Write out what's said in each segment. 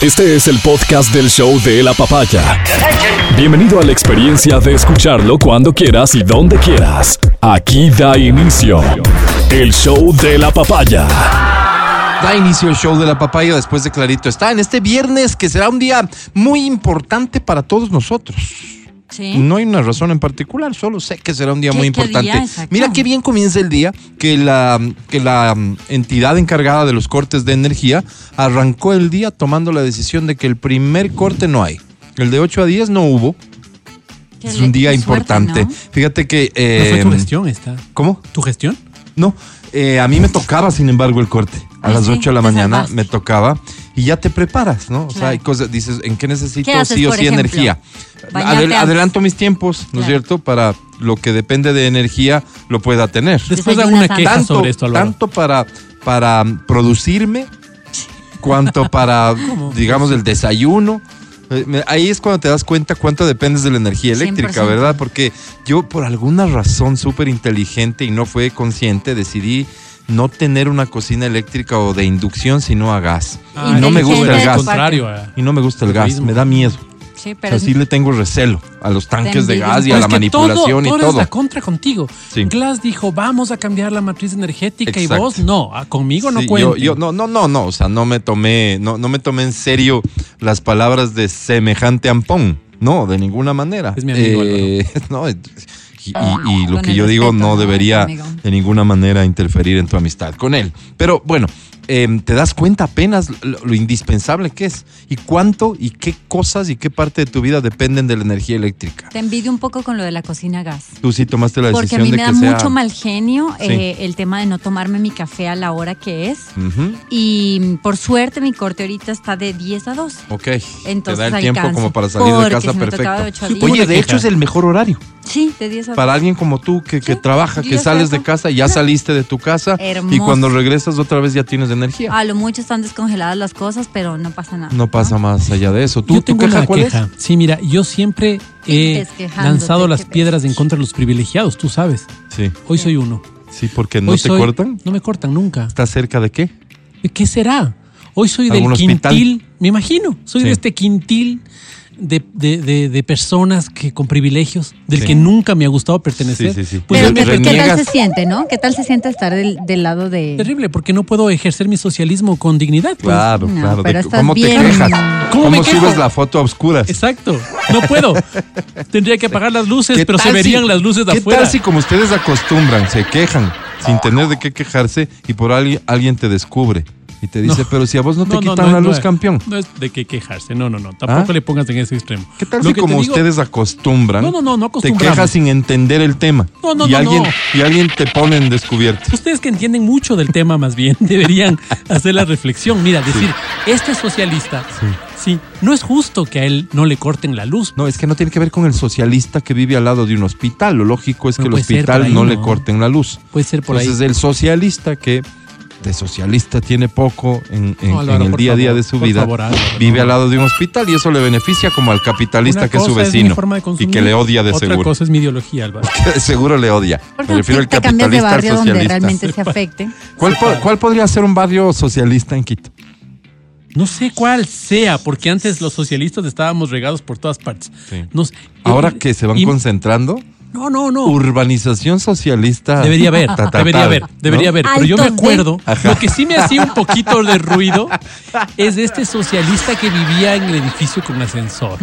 Este es el podcast del show de la papaya. Bienvenido a la experiencia de escucharlo cuando quieras y donde quieras. Aquí da inicio el show de la papaya. Da inicio el show de la papaya después de Clarito está en este viernes que será un día muy importante para todos nosotros. Sí. No hay una razón en particular, solo sé que será un día ¿Qué- muy qué importante. día? Mira qué bien comienza el día que la, que la mm, entidad encargada de los cortes de energía arrancó el día tomando la decisión de que el primer corte no hay. El de 8 a 10 no hubo. Es un día suerte, importante. ¿no? Fíjate que... No fue eh, tu gestión esta. ¿Cómo? ¿Tu gestión? No, eh, a mí me tocaba, sin embargo, el corte. A Ah, las sí, 8 de la mañana salvaste. me tocaba y ya te preparas, ¿no? O sea, hay cosas, dices, ¿en qué necesito ¿Qué haces, sí o por sí ejemplo? energía? Adel- adelanto mis tiempos, ¿no es Claro. cierto? Para lo que depende de energía lo pueda tener. Después hago una queja antes. sobre esto, Álvaro. tanto para, para producirme, cuanto para, digamos, el desayuno. Eh, Ahí es cuando te das cuenta cuánto dependes de la energía eléctrica, 100%. ¿verdad? Porque yo por alguna razón súper inteligente y no fue consciente decidí no tener una cocina eléctrica o de inducción, sino a gas. Ah, y no me gusta el gas. contrario a- Y no me gusta el gas, me da miedo. Sí, O pero sea, sí le tengo recelo a los tanques de gas y a Pues la que manipulación todo, y todo todo. es la contra contigo. Sí. Glass dijo, vamos a cambiar la matriz energética Exacto. y vos no, ah, conmigo no Sí, cuenten. yo, yo- no, no, no, no, o sea, no me tomé, no, no me tomé en serio las palabras de semejante ampón, no, de ninguna manera. Es mi amigo, Eh, no, y, y- y lo que yo digo no debería de ninguna manera interferir en tu amistad con él. Pero bueno, em, te das cuenta apenas lo, lo indispensable que es y cuánto y qué cosas y qué parte de tu vida dependen de la energía eléctrica. te envidio un poco con lo de la cocina a gas. Tú sí tomaste la Porque a decisión mí de me que da sea. mucho mal genio Sí. eh, el tema de no tomarme mi café a la hora que es. Y por suerte mi corte ahorita está de 10 a 12. Ok, Entonces te da el tiempo como para salir de Porque casa si me de perfecto. a. Oye, ¿Cómo te de hecho es el mejor horario. Sí, de 10 a 12. Para alguien como tú que, que Sí, trabaja, yo que sales de casa, ya saliste de tu casa y Hermoso. cuando regresas otra vez ya tienes energía. A lo mucho están descongeladas las cosas, pero no pasa nada. No pasa más allá de eso. ¿Tú, Yo tengo queja una cuál queja. Sí, mira, yo siempre he lanzado las piedras en contra de los privilegiados, tú sabes. es? Sí, Hoy soy uno. sí, porque no Hoy te soy- cortan. No me cortan nunca. ¿Estás cerca de qué? ¿Qué será? Hoy soy del quintil, me imagino, soy Sí. de este quintil de, de- de- de personas que con privilegios, del Sí. que nunca me ha gustado pertenecer. Sí, sí, sí. Pues Pero ¿qué, qué tal se siente, no? ¿Qué tal se siente estar del, del lado de... terrible porque no puedo ejercer mi socialismo con dignidad. pues. Claro, No, claro. pero de- estás ¿Cómo te quejas? ¿Cómo ¿Cómo, me quejo? subes la foto a oscuras? Exacto, no puedo. Tendría que apagar las luces, ¿Qué pero se tal verían si- las luces de ¿Qué afuera. tal si como ustedes acostumbran, se quejan sin tener de qué quejarse y por alguien, alguien te descubre y te dice, No. pero si a vos no te No, quitan no, la luz, campeón? No es de qué quejarse, no, no, no. Tampoco ¿Ah? le pongas en ese extremo. ¿Qué tal Lo si te como digo- ustedes acostumbran, No, no, no, no te acostumbramos. quejas sin entender el tema No, no, y, no, alguien, y alguien te pone en descubierto? Ustedes que entienden mucho del tema, más bien, deberían hacer la reflexión. Mira, decir, este socialista, sí. no es justo que a él no le corten la luz. No, es que no tiene que ver con el socialista que vive al lado de un hospital. Lo lógico es No que el hospital ahí, no, le corten la luz. Puede ser por Entonces ahí. el socialista que de socialista tiene poco en, en- No, Álvaro, en el día a día de su vida, favor, Álvaro, vive no. al lado de un hospital y eso le beneficia como al capitalista Una que es su vecino forma de y que le odia de Otra seguro. cosa es mi ideología, Álvaro. Que seguro le odia. ¿Por qué Me refiero al capitalista al donde socialista. realmente se afecte? ¿Cuál, po- cuál podría ser un barrio socialista en Quito? No sé cuál sea, porque antes los socialistas estábamos regados por todas partes. Sí. Ahora que se van y- concentrando, No, no, no. urbanización socialista. Debería haber, ta, ta, debería haber, debería ¿no? haber. Pero yo me de- acuerdo, lo que sí me hacía un poquito de ruido es de este socialista que vivía en el edificio con ascensor.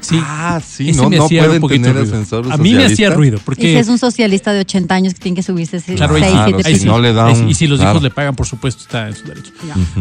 Sí. Ah, sí, Ese no, me no hacía pueden un poquito tener ruido. ascensor A mí me hacía ruido, Y si porque es un socialista de 80 años que tiene que subirse 6, Claro, ahí sí, 7 claro, ahí si sí, no le dan- ahí sí. Y si los claro. hijos le pagan, por supuesto, está en su derecho.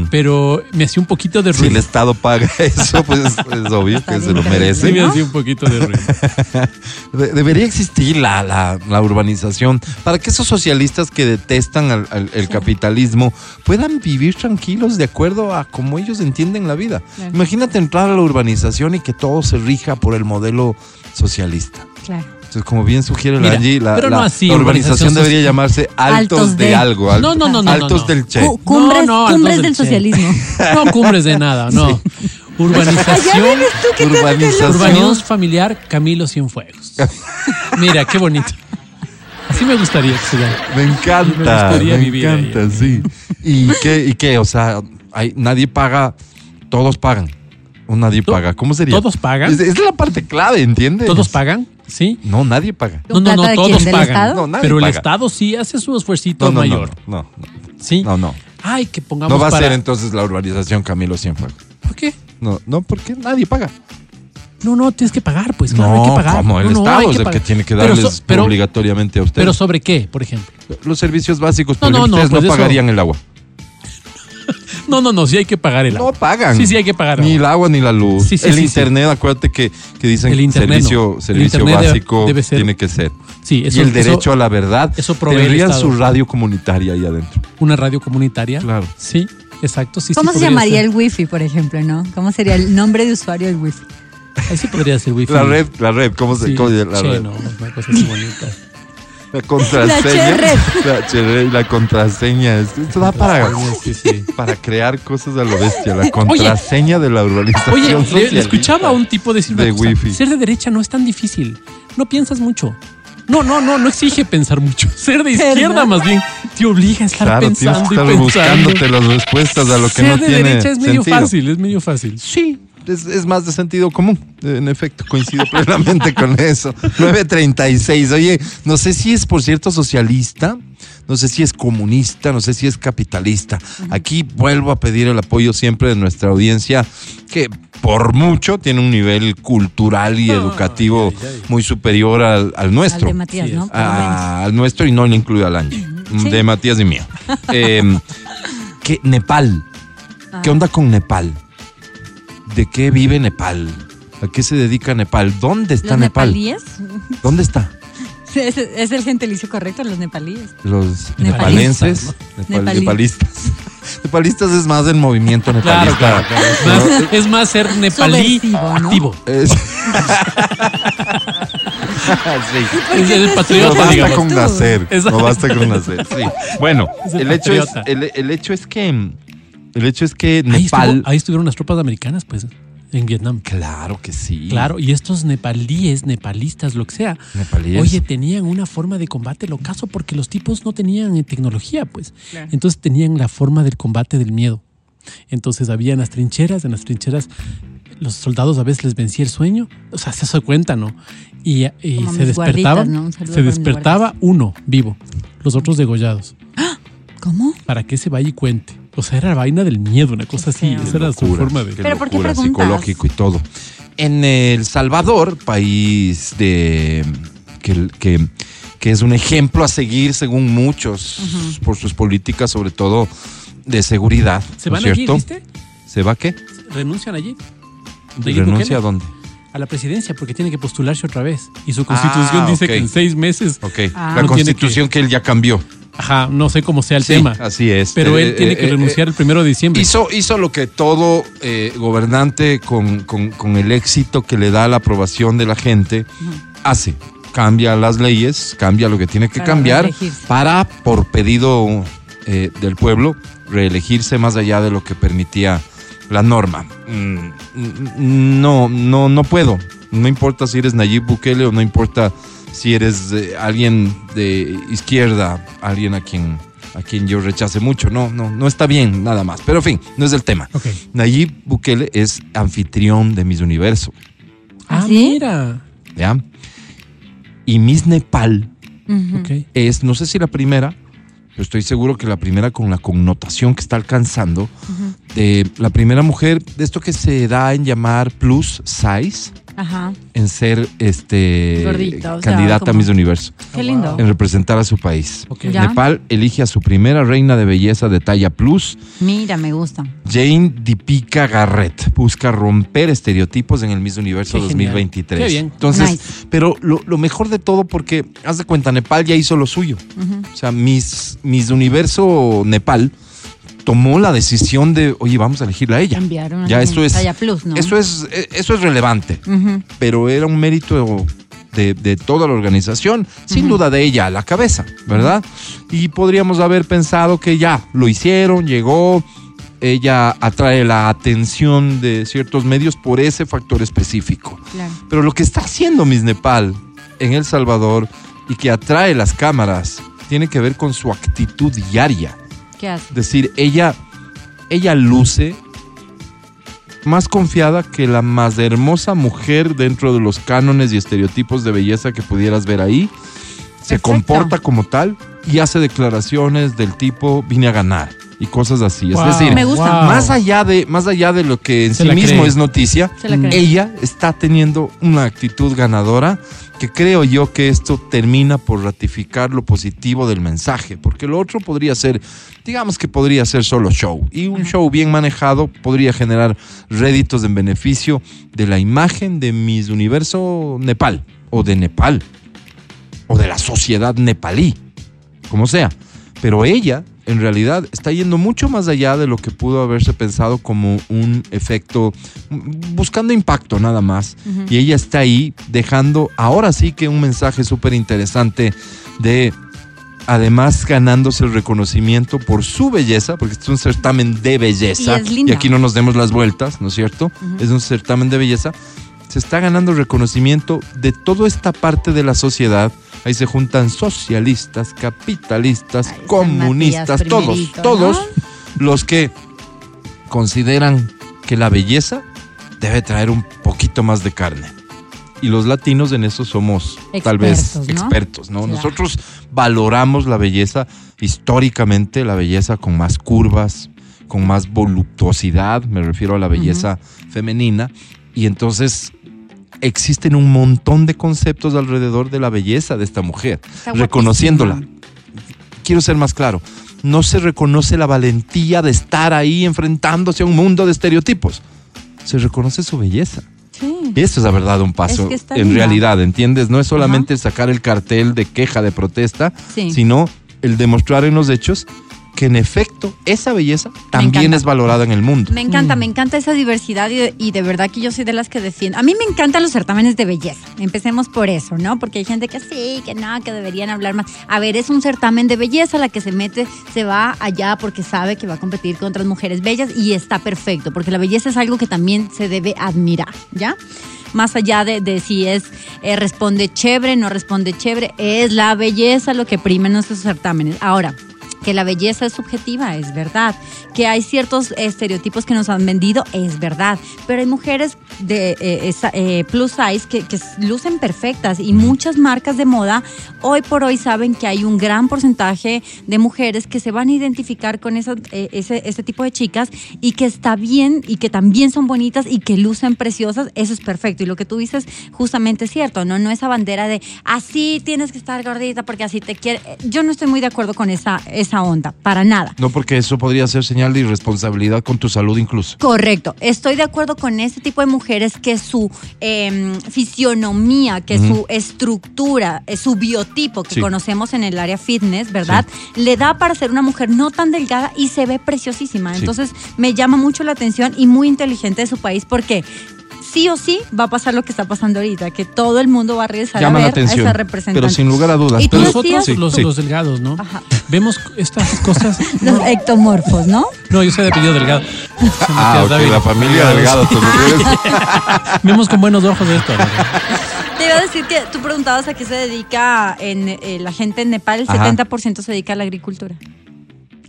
Pero me hacía un poquito de Si el ruido. Estado paga eso, pues es obvio que se lo Sí, merece. me hacía un poquito de ruido. De- debería existir la, la- la urbanización para que esos socialistas que detestan al- al- el capitalismo puedan vivir tranquilos de acuerdo a cómo ellos entienden la vida. Claro. Imagínate entrar a la urbanización y que todo se rija por el modelo socialista. Claro. Entonces, como bien sugiere la Mira, Angie, la, pero no la- así, la urbanización urbanización debería llamarse altos, Altos de, de. algo. al- No, no, no, no, Altos no, no. del Che. Cu- cumbres No, no, cumbres del socialismo. No cumbres de nada, no. Urbanización. tú loco. Urbanización familiar Camilo Cienfuegos. Mira, qué bonito. Así me gustaría que se llame. Me encanta, Me gustaría me vivir ahí. encanta, sí. ¿Y qué, ¿Y qué? O sea, hay, nadie paga, todos pagan. O nadie paga. ¿Cómo sería? ¿Todos pagan? Es, es la parte clave, ¿entiendes? ¿Todos pagan? Sí. No, nadie paga. ¿Con No, no, no, todos pagan. Estado? No, nadie Pero el. Estado sí hace su esfuercito No, no, no, mayor. no, no, Sí. no, no. Ay, que pongamos No va a ser entonces la urbanización Camilo Cienfuegos. ¿Por qué? No, no, porque nadie paga. No, no, tienes que pagar, pues claro, no, hay que pagar. como el No, no, Estado hay es el que tiene que Pero darles so- pero, obligatoriamente a ustedes. pero sobre qué, por ejemplo. Los servicios básicos, No, porque no, no, ustedes no, pues eso- pagarían el agua. No, no, no, sí hay que pagar el No agua. pagan. Sí, sí hay que pagar. Ni agua. el agua ni la luz. Sí, sí, el sí, internet, acuérdate que, que dicen El internet servicio, no. servicio El internet debe- básico debe ser- tiene que ser. Sí, eso, y el eso- derecho a la verdad. eso Tendrían su radio comunitaria ahí adentro. una radio comunitaria. Claro. Sí, exacto. Sí, ¿Cómo sí se llamaría ser. el wifi, por ejemplo, no? ¿Cómo sería el nombre de usuario del wifi? Ahí sí podría ser wifi. La red, la red, ¿cómo se Sí, cómo se- la red? no, una cosa así bonita. La contraseña. La cherred, la contraseña. es- Esto da para, Sí, sí. para crear cosas a lo bestia. La contraseña de la urbanización Oye, le- escuchaba a un tipo decir De cosa, wifi. Ser de derecha no es tan difícil. No piensas mucho. No, no, no, no exige pensar mucho. Ser de izquierda más bien te obliga a estar Claro, tienes pensando que y estar pensando. buscándote las respuestas a lo que Ser no de tiene derecha es medio sentido. fácil, es medio fácil. Sí, es, es más de sentido común. En efecto, coincido plenamente con eso. 936. Oye, no sé si es, por cierto, socialista, no sé si es comunista, no sé si es capitalista. Aquí vuelvo a pedir el apoyo siempre de nuestra audiencia, que por mucho tiene un nivel cultural y educativo muy superior al, al Al nuestro. de Matías, ¿no? al nuestro y no le incluye al Angie. Sí. De Matías y mío. Eh, que Nepal. ¿Qué Ah. onda con Nepal? ¿De qué vive Nepal? ¿A qué se dedica Nepal? ¿Dónde está ¿Los Nepal? nepalíes? ¿Dónde está? ¿Es, es el gentilicio correcto, los nepalíes? Los nepalenses. nepalistas. nepalistas es más del movimiento nepalista. claro, claro. Es más, es más ser nepalí ¿no? activo. Es- Sí. Es el No basta digamos. con nacer. No basta con nacer. Sí. Bueno, Es el el hecho es, patriota. el, el hecho es que el hecho es que Ahí, Nepal. estuvo- ahí estuvieron las tropas americanas, pues, en Vietnam. Claro que sí. Claro, y estos nepalíes, nepalistas, lo que sea, Nepalíes. oye, tenían una forma de combate locazo porque los tipos no tenían eh, tecnología, pues. Claro. Entonces tenían la forma del combate del miedo. Entonces había en las trincheras, en las trincheras los soldados a veces les vencía el sueño, o sea, se hace cuenta, ¿no? Y, y Como se despertaban, ¿no? Un saludo se despertaba uno vivo, los otros degollados, ¿Cómo? para que se vaya y cuente. O sea, era vaina del miedo, una cosa así, esa era su forma de... qué Pero ¿por qué locura, psicológico y todo. En El Salvador, país de que, que, que es un ejemplo a seguir según muchos por sus políticas, sobre todo de seguridad. ¿Se ¿no van es allí, cierto? viste? ¿Se va qué? Renuncian allí. ¿Renuncia a dónde? a la presidencia porque tiene que postularse otra vez. Y su constitución Ah, dice que en seis meses, Ok, Ah. la No constitución que... él ya cambió. Ajá, no sé cómo sea el Sí, tema, así es. pero Eh, él tiene eh, que eh, renunciar el primero de diciembre. Hizo, hizo lo que todo eh, gobernante con, con- con el éxito que le da la aprobación de la gente hace. Cambia las leyes, cambia lo que tiene que Para cambiar reelegirse. para, por pedido eh, del pueblo, reelegirse más allá de lo que permitía la norma. Mm, mm, No, no, no puedo. No importa si eres Nayib Bukele o no importa si eres eh, alguien de izquierda, alguien a quien, a quien yo rechace mucho. No, no, no está bien, nada más. Pero en fin, no es el tema. Ok. Nayib Bukele es anfitrión de Miss Universo, Ah, ¿Ah, sí? mira. ¿ya? Y Miss Nepal es, no sé si la primera, pero estoy seguro que la primera con la connotación que está alcanzando, de la primera mujer de esto que se da en llamar plus size, Ajá. en ser este Gordita, o sea, candidata a Miss Universo, Qué lindo. en representar a su país. Ok. Ya. Nepal elige a su primera reina de belleza de talla plus, Mira, me gusta. Jane Deepika Garrett. Busca romper estereotipos en el Miss Universo Qué genial. 2023. Qué bien. Entonces, Nice. pero lo, lo mejor de todo, porque haz de cuenta, Nepal ya hizo lo suyo. Ujú. O sea, Miss, Miss Universo Nepal tomó la decisión de, oye, vamos a elegirla a ella. Enviaron Ya, eso es, plus, ¿no? eso es, eh, eso es relevante, pero era un mérito de, de toda la organización, sin duda de ella a la cabeza, ¿verdad? Y podríamos haber pensado que ya lo hicieron, llegó, ella atrae la atención de ciertos medios por ese factor específico. Claro. Pero lo que está haciendo Miss Nepal en El Salvador y que atrae las cámaras tiene que ver con su actitud diaria. ¿Qué hace? Es decir, ella, ella luce más confiada que la más hermosa mujer dentro de los cánones y estereotipos de belleza que pudieras ver ahí. Se Perfecto. comporta como tal y hace declaraciones del tipo vine a ganar y cosas así. Wow, es decir, Me gusta. wow. más allá de más allá de lo que en Se sí mismo cree. es noticia, ella está teniendo una actitud ganadora que creo yo que esto termina por ratificar lo positivo del mensaje, porque lo otro podría ser, digamos que podría ser solo show, y un show bien manejado podría generar réditos en beneficio de la imagen de Miss Universo Nepal, o de Nepal, o de la sociedad nepalí, como sea. Pero ella, en realidad, está yendo mucho más allá de lo que pudo haberse pensado como un efecto, buscando impacto nada más. Y ella está ahí dejando, ahora sí que un mensaje súper interesante de, además ganándose el reconocimiento por su belleza, porque este es un certamen de belleza. Y aquí no nos demos las vueltas, ¿no es cierto? Es un certamen de belleza. Se está ganando reconocimiento de toda esta parte de la sociedad. Ahí se juntan socialistas, capitalistas, comunistas, todos, todos ¿no? los que consideran que la belleza debe traer un poquito más de carne. Y los latinos en eso somos tal vez Expertos, ¿no? expertos, ¿no? Claro. Nosotros valoramos la belleza históricamente, la belleza con más curvas, con más voluptuosidad, me refiero a la belleza femenina, y entonces existen un montón de conceptos alrededor de la belleza de esta mujer, Está reconociéndola. guapísima. Quiero ser más claro, no se reconoce la valentía de estar ahí enfrentándose a un mundo de estereotipos, se reconoce su belleza. Sí. Esto es la verdad un paso Es que está en realidad, ¿entiendes? No es solamente sacar el cartel de queja, de protesta, Sí. sino el demostrar en los hechos que en efecto esa belleza también es valorada en el mundo. Me encanta, Mm. me encanta esa diversidad y de, y de verdad que yo soy de las que defiendo. A mí me encantan los certámenes de belleza. Empecemos por eso, ¿no? Porque hay gente que sí, que no, que deberían hablar más. A ver, es un certamen de belleza, la que se mete se va allá porque sabe que va a competir con otras mujeres bellas y está perfecto, porque la belleza es algo que también se debe admirar, ¿ya? Más allá de, de si es eh, responde chévere, no responde chévere, es la belleza lo que prima en nuestros certámenes. Ahora, que la belleza es subjetiva, es verdad. Que hay ciertos estereotipos que nos han vendido, es verdad. Pero hay mujeres de eh, eh, plus size que, que lucen perfectas y muchas marcas de moda hoy por hoy saben que hay un gran porcentaje de mujeres que se van a identificar con esa- eh, ese, ese tipo de chicas y que está bien y que también son bonitas y que lucen preciosas. Eso es perfecto. Y lo que tú dices justamente es cierto, ¿no? No esa bandera de así tienes que estar gordita porque así te quiere. Yo no estoy muy de acuerdo con esa, esa onda, para nada. No porque eso podría ser señal de irresponsabilidad con tu salud incluso. Correcto, estoy de acuerdo con este tipo de mujeres que su eh, fisionomía, que su estructura, eh, su biotipo que Sí. conocemos en el área fitness, ¿verdad? Le da para ser una mujer no tan delgada y se ve preciosísima. Sí. Entonces me llama mucho la atención y muy inteligente de su país porque sí o sí va a pasar lo que está pasando ahorita, que todo el mundo va a regresar Llama a la ver a atención. esa representante. Pero sin lugar a dudas. Y tú Nosotros, decías- los, Sí. los delgados, ¿no? Ajá. Vemos estas cosas. Los No, ectomorfos, ¿no? no, yo soy de apellido delgado. Ah, Matías ok, Dávila. la familia Delgado. Vemos con buenos ojos esto. ¿no? Te iba a decir que tú preguntabas a qué se dedica en, eh, la gente en Nepal, el Ajá. 70% se dedica a la agricultura.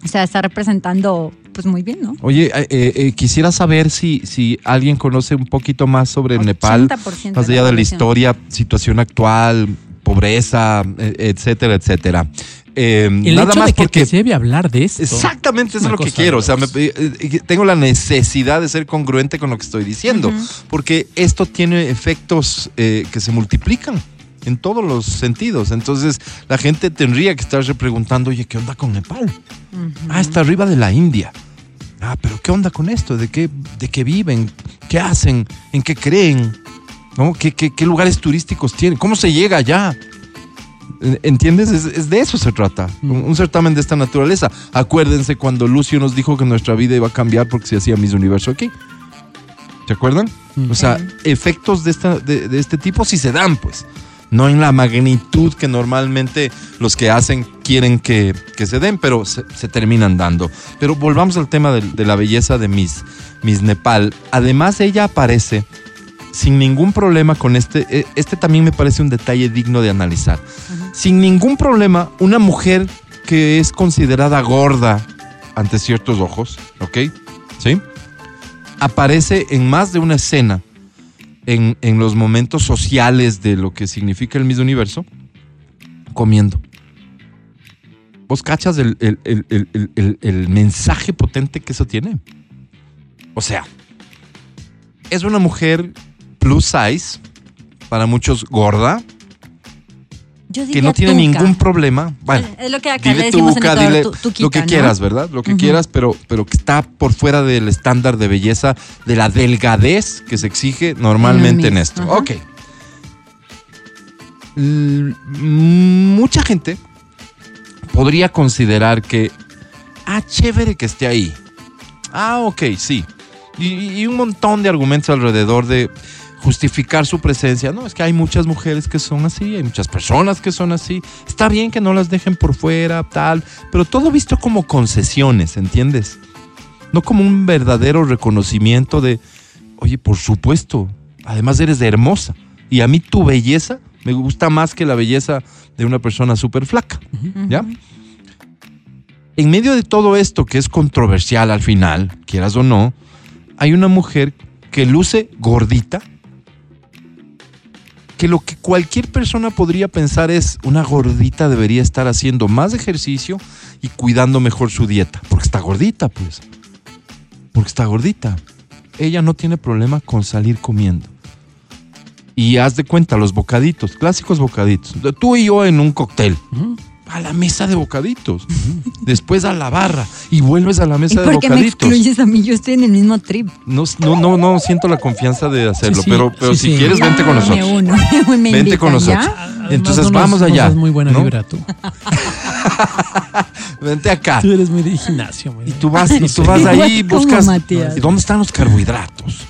O sea, está representando pues muy bien, ¿no? Oye, eh, eh, eh, quisiera saber si, si alguien conoce un poquito más sobre Nepal, 80% más de allá la de la historia, situación actual, pobreza, eh, etcétera, etcétera. Eh, El nada hecho más de que, porque que se debe hablar de esto. Exactamente, eso es lo que quiero. O sea, me- eh, eh, tengo la necesidad de ser congruente con lo que estoy diciendo, porque esto tiene efectos eh, que se multiplican en todos los sentidos. Entonces, la gente tendría que estarse preguntando, oye, ¿qué onda con Nepal? Ah, está arriba de la India. Ah, pero ¿qué onda con esto? ¿De qué, de qué viven? ¿Qué hacen? ¿En qué creen? ¿No? ¿Qué, qué, qué lugares turísticos tienen? ¿Cómo se llega allá? ¿Entiendes? Es, es de eso se trata. Un, un certamen de esta naturaleza. Acuérdense cuando Lucio nos dijo que nuestra vida iba a cambiar porque se hacía Miss Universo aquí. ¿Se acuerdan? O sea, efectos de, esta, de, de este tipo sí se dan, pues. No en la magnitud que normalmente los que hacen quieren que, que se den, pero se, se terminan dando. Pero volvamos al tema de, de la belleza de Miss, Miss Nepal. Además, ella aparece sin ningún problema con este. eh, Este también me parece un detalle digno de analizar. Sin ningún problema, una mujer que es considerada gorda ante ciertos ojos, ¿ok? ¿Sí? aparece en más de una escena en, en los momentos sociales de lo que significa el mismo universo, comiendo. ¿Vos cachas el, el- el- el- mensaje potente que eso tiene? O sea, es una mujer plus size, para muchos gorda, Yo que no tiene tuca. ningún problema. Bueno, Es lo que acá le dile decimos tuca, en Ecuador, dile tu- tuquita, lo que ¿no? quieras, ¿verdad? Lo que quieras, pero, pero que está por fuera del estándar de belleza, de la delgadez que se exige normalmente en esto. Ok. L- mucha gente podría considerar que, ah, chévere que esté ahí. Ah, ok, sí. Y, y un montón de argumentos alrededor de justificar su presencia. No, es que hay muchas mujeres que son así, hay muchas personas que son así. Está bien que no las dejen por fuera, tal, pero todo visto como concesiones, ¿entiendes? No como un verdadero reconocimiento de, oye, por supuesto, además eres hermosa. Y a mí tu belleza me gusta más que la belleza de una persona súper flaca. ¿Ya? En medio de todo esto que es controversial al final, quieras o no, hay una mujer que luce gordita, que lo que cualquier persona podría pensar es una gordita debería estar haciendo más ejercicio y cuidando mejor su dieta, porque está gordita, pues. Porque está gordita. Ella no tiene problema con salir comiendo. Y haz de cuenta, los bocaditos, clásicos bocaditos. Tú y yo en un cóctel. A la mesa de bocaditos. Después a la barra. Y vuelves a la ¿Y mesa de por qué me bocaditos. excluyes a mí? Yo estoy en el mismo trip. No, no, no, no siento la confianza de hacerlo, Sí, sí, pero, pero sí, si sí. quieres, vente con nosotros. Me uno, me Vente con nosotros. Entonces vamos allá. das muy buena ¿no? vibra tú. Vente acá. Tú eres muy de gimnasio. muy Y tú vas, y tú vas ahí y buscas. Matías. ¿y ¿Dónde están los carbohidratos?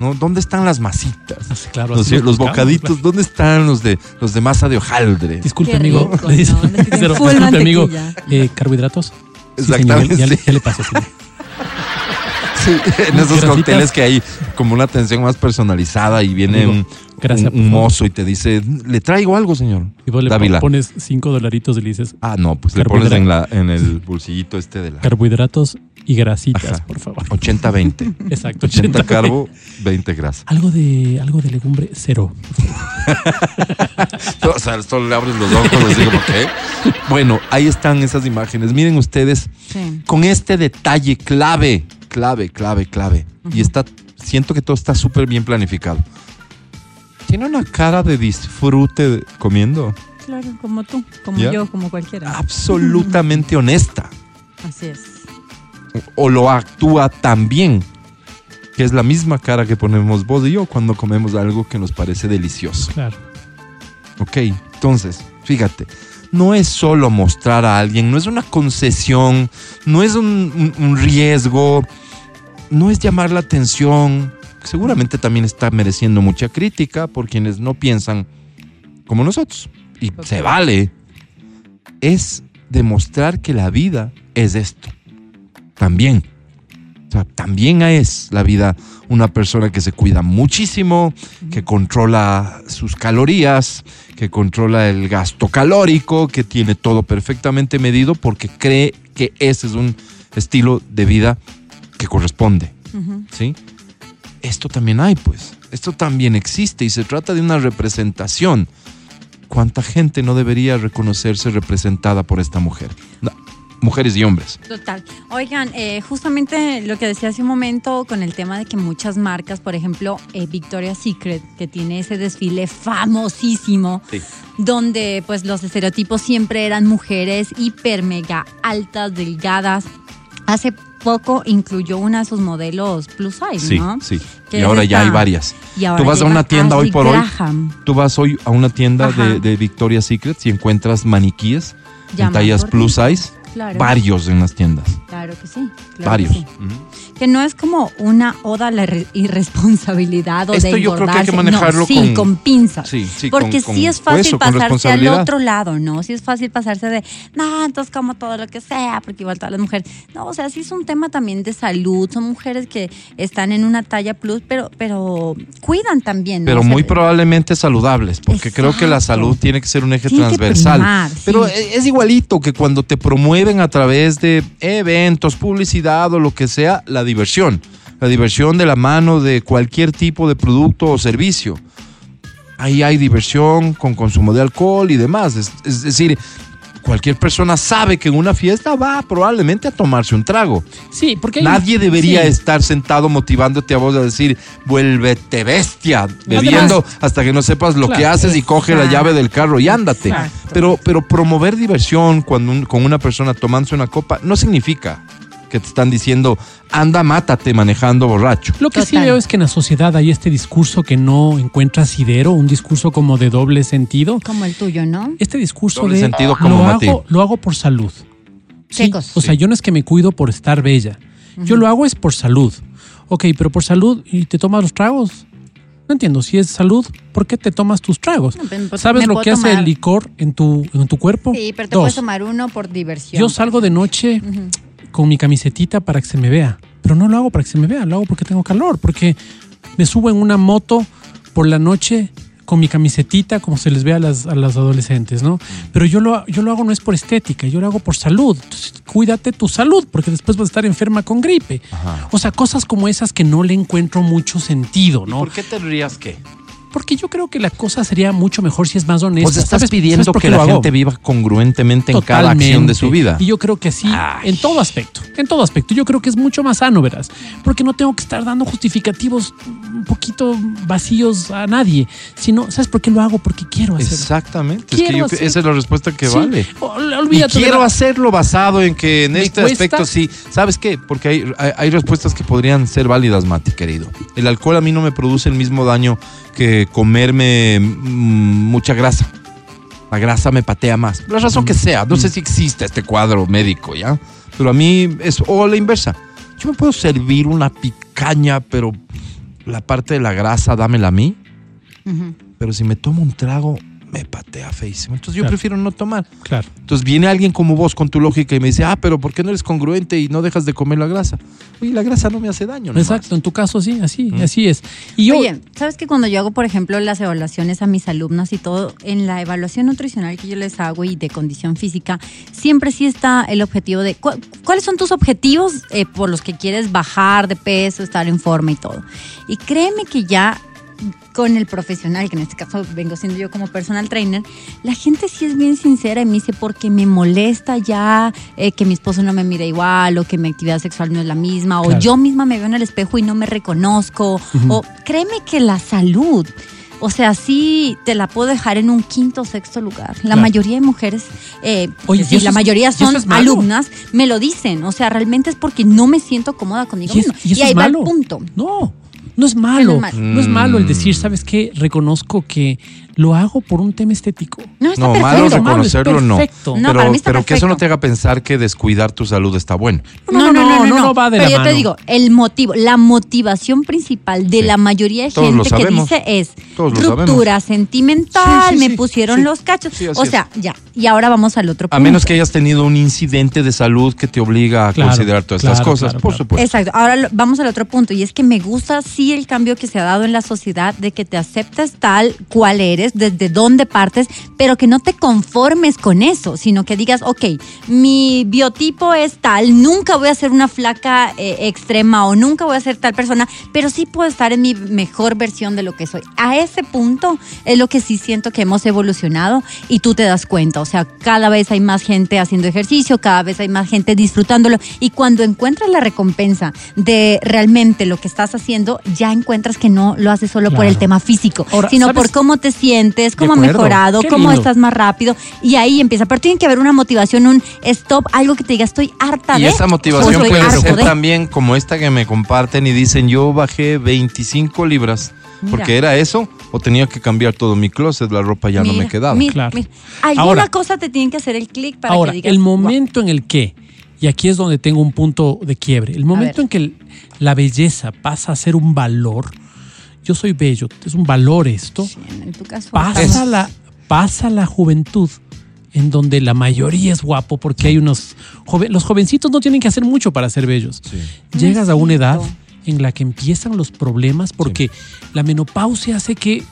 ¿No? ¿Dónde están las masitas? Así, claro, Los, los bocaditos, claro. ¿dónde están los de los de masa de hojaldre? Disculpe, amigo. disculpe, amigo. eh, ¿Carbohidratos? Sí, señor, Exactamente, ya, le- sí. ya le paso, señor. Sí, en esos cócteles que hay como una atención más personalizada y viene Amigo, un, gracias, un- mozo y te dice, le traigo algo, señor. Y vos le Dávila. pones cinco dolaritos y le dices Ah, no, pues le pones en, la, en el bolsillito este de la carbohidratos y grasitas, Ajá. por favor. 80-20. Exacto, 80 carbo, 20 grasa. Algo de, algo de legumbre, cero. O sea, solo le abres los ojos así como que. Bueno, ahí están esas imágenes. Miren ustedes Sí. con este detalle clave, clave, clave, clave. Y está, siento que todo está súper bien planificado. Tiene una cara de disfrute comiendo, Claro, como tú, como ¿Ya? yo, como cualquiera. absolutamente honesta. Así es. O lo actúa tan bien, que es la misma cara que ponemos vos y yo cuando comemos algo que nos parece delicioso. Claro. Ok, entonces, fíjate, no es solo mostrar a alguien, no es una concesión, no es un, un- un riesgo, no es llamar la atención. Seguramente también está mereciendo mucha crítica por quienes no piensan como nosotros. Y se vale. Es demostrar que la vida es esto. También. O sea, también es la vida una persona que se cuida muchísimo, que controla sus calorías, que controla el gasto calórico, que tiene todo perfectamente medido porque cree que ese es un estilo de vida que corresponde. ¿sí? Esto también hay, pues. Esto también existe y se trata de una representación. ¿Cuánta gente no debería reconocerse representada por esta mujer? No, mujeres y hombres. Total. Oigan, eh, justamente lo que decía hace un momento con el tema de que muchas marcas, por ejemplo, eh, Victoria's Secret, que tiene ese desfile famosísimo, Sí. donde pues los estereotipos siempre eran mujeres hiper mega altas, delgadas. Hace poco incluyó una de sus modelos plus size, Sí, ¿no? sí. Que Y ahora ya hay varias. Y ahora Tú vas a una tienda hoy por hoy. Tú vas hoy a una tienda Ajá. de, de Victoria's Secret y encuentras maniquíes en Llaman tallas plus size. Claro. Varios en las tiendas. Claro que sí. claro varios. Que, sí. Ujú. Que no es como una oda a la re- irresponsabilidad o Esto de yo creo que hay que engordarse. manejarlo no, sí, con- con, pinzas. Sí, sí, Porque con- sí con es fácil eso, pasarse al otro lado, ¿no? Sí es fácil pasarse de, no, entonces como todo lo que sea, porque igual todas las mujeres. No, o sea, sí es un tema también de salud. Son mujeres que están en una talla plus, pero, pero cuidan también, ¿no? Pero O sea, muy probablemente saludables, porque creo que la salud tiene que ser un eje Tiene transversal. primar. Pero e- es igualito que cuando te promueven a través de eventos, publicidad o lo que sea, la diversión. la diversión de la mano de cualquier tipo de producto o servicio. Ahí hay diversión con consumo de alcohol y demás. Es, es decir, cualquier persona sabe que en una fiesta va probablemente a tomarse un trago. Sí, porque hay- Nadie debería sí. estar sentado motivándote a vos a decir, vuélvete bestia, bebiendo hasta que no sepas lo que haces y coge la llave del carro y ándate. Exacto. Pero, pero promover diversión cuando un- con una persona tomándose una copa no significa que te están diciendo, anda, mátate manejando borracho. Lo que sí veo es que en la sociedad hay este discurso que no encuentra asidero, un discurso como de doble sentido. Como el tuyo, ¿no? Este discurso Doble de sentido como lo, Mati. hago, lo hago por salud. Sí, o sea, yo no es que me cuido por estar bella. Yo lo hago es por salud. Ok, pero por salud y te tomas los tragos. No entiendo, si es salud, ¿por qué te tomas tus tragos? No, pero, pues, ¿Sabes lo que hace el licor en tu, en tu cuerpo? Sí, pero te Dos, puedes tomar uno por diversión. yo salgo de noche con mi camisetita para que se me vea, pero no lo hago para que se me vea, lo hago porque tengo calor, porque me subo en una moto por la noche con mi camisetita, como se les ve a las, a las adolescentes, ¿no? Pero yo lo, yo lo hago no es por estética, yo lo hago por salud. Entonces, cuídate tu salud, porque después vas a estar enferma con gripe. O sea, cosas como esas que no le encuentro mucho sentido, ¿no? qué te rías qué? Porque yo creo que la cosa sería mucho mejor si es más honesta. Pues estás ¿Sabes- pidiendo sabes que la hago? gente viva congruentemente en cada acción de su vida. Y yo creo que sí, Ay. en todo aspecto, en todo aspecto. Yo creo que es mucho más sano, verás, porque no tengo que estar dando justificativos un poquito vacíos a nadie, sino, ¿sabes por qué lo hago? Porque quiero hacerlo. Exactamente. Es que yo- esa es la respuesta que Sí. vale. Y olvídate quiero hacerlo basado en que en este cuesta. aspecto sí. ¿Sabes qué? Porque hay, hay, hay respuestas que podrían ser válidas, Mati, querido. El alcohol a mí no me produce el mismo daño que comerme mm, mucha grasa. La grasa me patea más. La razón que sea. No sé si existe este cuadro médico, ¿ya? Pero a mí es... O la inversa. Yo me puedo servir una picaña, pero la parte de la grasa dámela a mí. Pero si me tomo un trago, me patea feísimo. Entonces yo Claro. prefiero no tomar. Claro. Entonces viene alguien como vos con tu lógica y me dice, ah, pero ¿por qué no eres congruente y no dejas de comer la grasa? Oye, la grasa no me hace daño. nomás. Exacto, en tu caso sí, así, así es. Y yo, Oye, ¿sabes que cuando yo hago, por ejemplo, las evaluaciones a mis alumnas y todo, en la evaluación nutricional que yo les hago y de condición física, siempre sí está el objetivo de cu- cuáles son tus objetivos eh, por los que quieres bajar de peso, estar en forma y todo. Y créeme que ya con el profesional, que en este caso vengo siendo yo como personal trainer, la gente sí es bien sincera y me dice porque me molesta ya eh, que mi esposo no me mire igual o que mi actividad sexual no es la misma o yo misma me veo en el espejo y no me reconozco o créeme que la salud o sea, sí te la puedo dejar en un quinto o sexto lugar. La Claro. mayoría de mujeres, eh, Oye, que ¿y sí, la es- mayoría son es alumnas, me lo dicen. O sea, realmente es porque no me siento cómoda conmigo y, es- y eso ahí es va el punto. No, no es malo. No es malo. No es malo el Mm. decir, ¿sabes qué? Reconozco que lo hago por un tema estético. No, está No, perfecto. malo reconocerlo no. perfecto. No, pero para mí está pero que eso no te haga pensar que descuidar tu salud está bueno. No, no, no, no, no va de Pero la yo te digo, el motivo, la motivación principal de Sí. la mayoría de Todos gente que dice es ruptura sentimental, Sí, sí, me sí, pusieron sí. los cachos. O es. sea, ya. Y ahora vamos al otro punto. A menos que hayas tenido un incidente de salud que te obliga a Claro, considerar todas estas claro, cosas, claro, por claro. supuesto. Exacto. Ahora lo- vamos al otro punto y es que me gusta sí el cambio que se ha dado en la sociedad de que te aceptes tal cual eres, desde dónde partes, pero que no te conformes con eso, sino que digas, ok, mi biotipo es tal, nunca voy a ser una flaca eh, extrema o nunca voy a ser tal persona, pero sí puedo estar en mi mejor versión de lo que soy. A ese punto es lo que sí siento que hemos evolucionado y tú te das cuenta, o sea, cada vez hay más gente haciendo ejercicio, cada vez hay más gente disfrutándolo y cuando encuentras la recompensa de realmente lo que estás haciendo, ya encuentras que no lo haces solo por Claro. el tema físico, Ahora, sino ¿sabes? por cómo te sientes, cómo has acuerdo. mejorado, cómo estás más rápido y ahí empieza. Pero tiene que haber una motivación, un stop, algo que te diga, estoy harta Y de. esa o motivación estoy puede ser de". también como esta que me comparten y dicen yo bajé 25 libras. Porque era eso o tenía que cambiar todo mi closet, la ropa ya no me quedaba. mira, Claro. mira. Alguna Ahora- cosa te tienen que hacer el clic para Ahora, que digas. el momento en el que, y aquí es donde tengo un punto de quiebre, el momento en que el- la belleza pasa a ser un valor, yo soy bello, es un valor esto, Sí, en tu caso. pasa la, pasa la juventud en donde la mayoría es guapo porque hay unos joven, los jovencitos no tienen que hacer mucho para ser bellos. Llegas a una edad en la que empiezan los problemas porque la menopausia hace que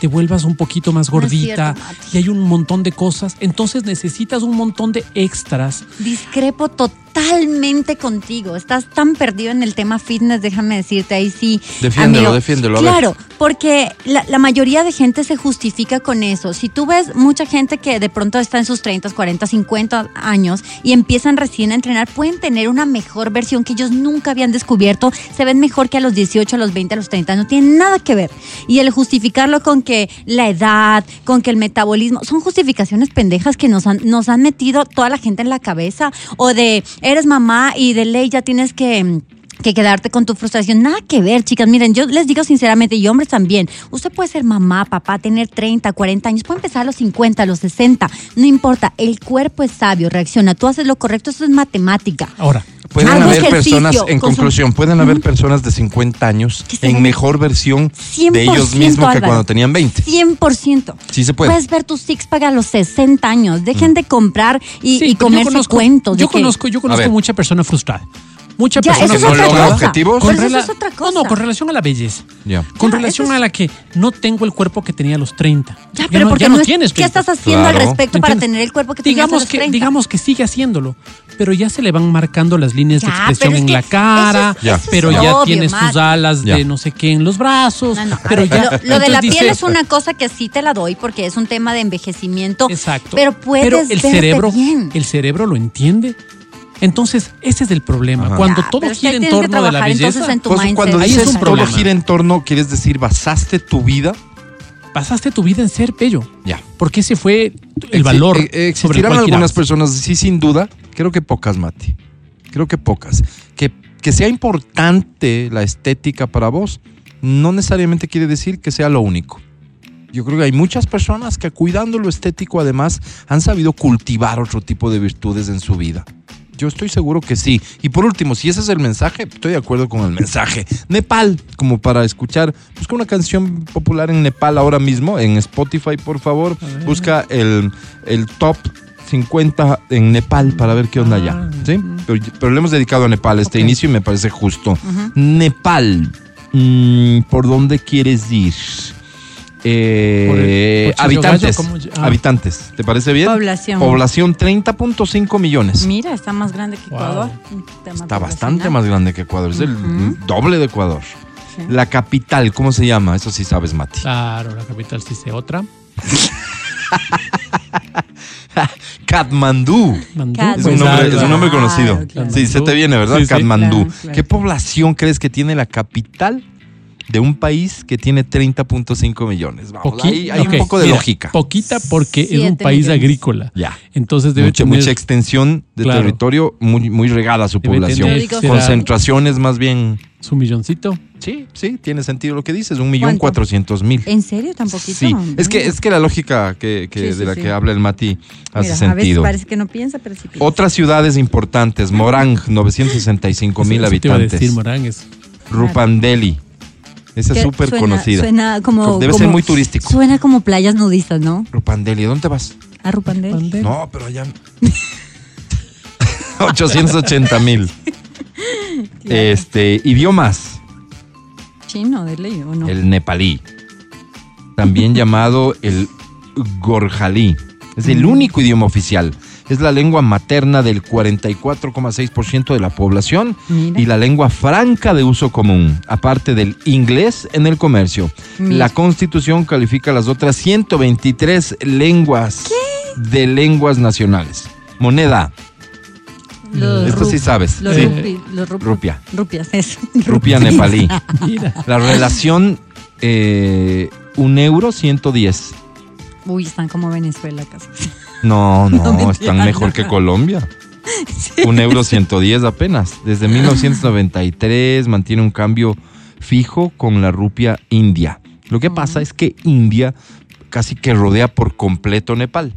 te vuelvas un poquito más No gordita cierto, y hay un montón de cosas, entonces necesitas un montón de extras. Discrepo totalmente contigo. Estás tan perdido en el tema fitness, déjame decirte, ahí sí. Defiéndelo, amigo. defiéndelo, a ver. Claro, porque la, la mayoría de gente se justifica con eso. Si tú ves mucha gente que de pronto está en sus 30, 40, 50 años y empiezan recién a entrenar, pueden tener una mejor versión que ellos nunca habían descubierto. Se ven mejor que a los 18, a los 20, a los 30. No tiene nada que ver. Y el justificarlo con que la edad, con que el metabolismo, son justificaciones pendejas que nos han, nos han metido toda la gente en la cabeza. O de, eres mamá y de ley ya tienes que mm, que quedarte con tu frustración. Nada que ver, chicas. Miren, yo les digo sinceramente, y hombres también, usted puede ser mamá, papá, tener 30, 40 años, puede empezar a los 50, a los 60, no importa, el cuerpo es sabio, reacciona, tú haces lo correcto, eso es matemática. Ahora, Pueden haber personas, en conclusión, pueden haber personas de 50 años en mejor versión de ellos 100%, mismos que Álvaro. cuando tenían 20. 100%. Sí se puede. Puedes ver tu six-pack a los 60 años. Dejen de comprar y, sí, y pero yo comerse conozco- cuentos. de Yo que- conozco, yo conozco ver. mucha persona frustrada. Mucha Ya, persona eso es no objetivos. Pero eso rela- es otra No, cosa. no, con relación a la belleza. Ya. Con Ya, relación eso es- a la que no tengo el cuerpo que tenía a los 30. Ya, pero porque ya no no es- tienes ¿Qué 30. estás haciendo al respecto para tener el cuerpo que tenías a digamos los que 30? digamos que sigue haciéndolo pero ya se le van marcando las líneas de expresión en que la cara eso eso pero ya obvio, tiene Matt. sus alas Ya. de no sé qué en los brazos No, no, a pero ver, ya lo, lo de la piel es una cosa que sí te la doy porque es un tema de envejecimiento. exacto Pero puedes pero el cerebro bien. el cerebro lo entiende entonces ese es el problema Ajá. cuando Ya, todo gira en torno de la belleza entonces en tu Entonces, mindset. cuando es dices un todo gira en torno, quieres decir, basaste tu vida. pasaste tu vida en ser bello Ya. porque ese fue el valor eh, sobre el Existirán cual algunas girabas. personas, sí, sin duda. Creo que pocas, Mati. Creo que pocas. Que, que sea importante la estética para vos, no necesariamente quiere decir que sea lo único. Yo creo que hay muchas personas que cuidando lo estético además han sabido cultivar otro tipo de virtudes en su vida. Yo estoy seguro que sí. Y por último, si ese es el mensaje, estoy de acuerdo con el mensaje. Nepal, como para escuchar, busca una canción popular en Nepal ahora mismo, en Spotify, por favor. Busca el, el top 50 en Nepal para ver qué onda allá. ¿sí? Pero, pero le hemos dedicado a Nepal este inicio y me parece justo. Nepal, mm, ¿por dónde quieres ir? Eh, habitantes. Ah. Habitantes, ¿te parece bien? Población. Población 30.5 millones. Mira, está más grande que Wow. Ecuador. Está bastante más grande que Ecuador, es el doble de Ecuador. Sí. La capital, ¿cómo se llama? Eso sí sabes, Mati. claro la capital sí se otra Katmandú. Es pues, un nombre, algo. es un nombre Claro, conocido. claro. Sí, se te viene, ¿verdad? Sí, sí. Katmandú. Claro, claro. ¿Qué población crees que tiene la capital de un país que tiene 30.5 millones? Vamos, Poqui- ahí hay un poco de mira, lógica. Poquita porque es un país millones. agrícola. Ya. Entonces debe Mucha, tener mucha extensión de Claro. territorio, muy, muy regada su Debe población. tener, Concentraciones más bien. su milloncito. Sí, sí, tiene sentido lo que dices, un millón cuatrocientos mil. ¿En serio? ¿Tan poquito? Sí, es que, es que la lógica que, que- Sí, de la sí. que habla el Mati hace Mira, A veces sentido. parece que no piensa, pero sí piensa. Otras ciudades importantes, Morang, 965 mil Eso te iba a habitantes. decir, Morán, es- Rupandeli, esa es súper conocida. Suena como. Debe ser muy turístico. Suena como playas nudistas, ¿no? Rupandeli, ¿dónde te vas? A Rupandel. Pandel. No, pero allá. 880 mil. Este, idiomas, Chino, de ley, ¿o no? el nepalí, también llamado el gorjalí. Es el Mm. único idioma oficial. Es la lengua materna del 44,6% de la población Mira. y la lengua franca de uso común, aparte del inglés en el comercio. Mira. La constitución califica las otras 123 lenguas de lenguas nacionales. Moneda, Los esto sí sabes. Los, sí. rupi- los rup- Rupia. Rupias, eso. Rupia nepalí. Mira. La relación eh, un euro 110. Uy, están como Venezuela casi. No, No, no, están mejor que Colombia. Un euro 110 apenas. Desde 1993 mantiene un cambio fijo con la rupia india. Lo que pasa es que India casi que rodea por completo Nepal.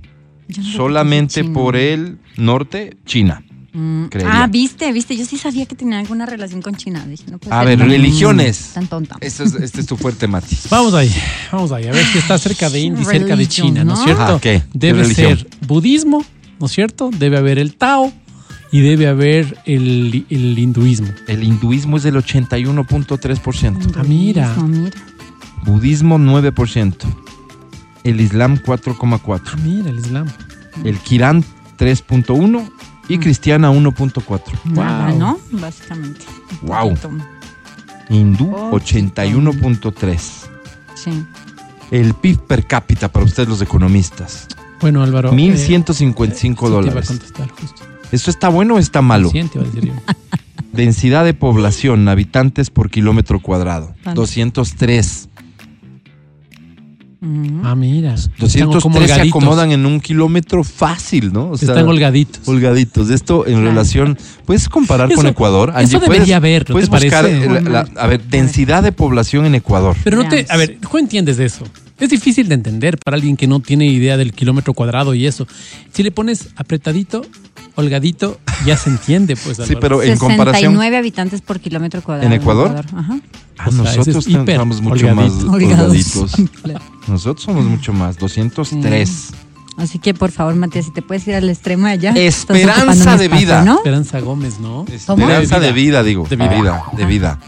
No Solamente por el norte, China. Mm. Ah, viste, viste. Yo sí sabía que tenía alguna relación con China. Dije, no puede A ser ver, tan- religiones. Tan tonta. Este es, este es tu fuerte, Mati. Vamos ahí, vamos ahí, a ver si está cerca de India y cerca de China, ¿no es ¿no? cierto? Ah, ¿qué? ¿Qué Debe ser budismo, ¿no es cierto? Debe haber el Tao y debe haber el, el hinduismo. El hinduismo es del 81.3%. Ah, mira. Budismo 9%. El Islam 4,4%. Ah, mira, el Islam. El Kirán 3.1% y Cristiana 1.4. ¿no? Básicamente. Wow. Hindú 81.3. Sí. El PIB per cápita para ustedes los economistas. Bueno, Álvaro. 1.155 dólares. Iba ¿Eso está bueno o está malo? Densidad de población, habitantes por kilómetro cuadrado. 203. Ah, mira. 203 se acomodan en un kilómetro fácil, ¿no? Están holgaditos. Holgaditos. De Esto en relación, puedes comparar con Ecuador. Angie, eso debería haber, ¿no puedes buscar? La, a ver, densidad de población en Ecuador. Pero no te, a ver, ¿cómo entiendes de eso? Es difícil de entender para alguien que no tiene idea del kilómetro cuadrado y eso. Si le pones apretadito, holgadito, ya se entiende, pues. Sí, pero en 69 comparación. habitantes por kilómetro cuadrado. ¿En Ecuador? Ajá. Ah, O sea, nosotros es estamos mucho más holgadito. holgaditos. Nosotros somos mucho más, 203. Así que, por favor, Matías, si te puedes ir al extremo de allá. Esperanza de espacio, vida. ¿no? Esperanza Gómez, ¿no? Esperanza de vida, digo. De vida, de vida.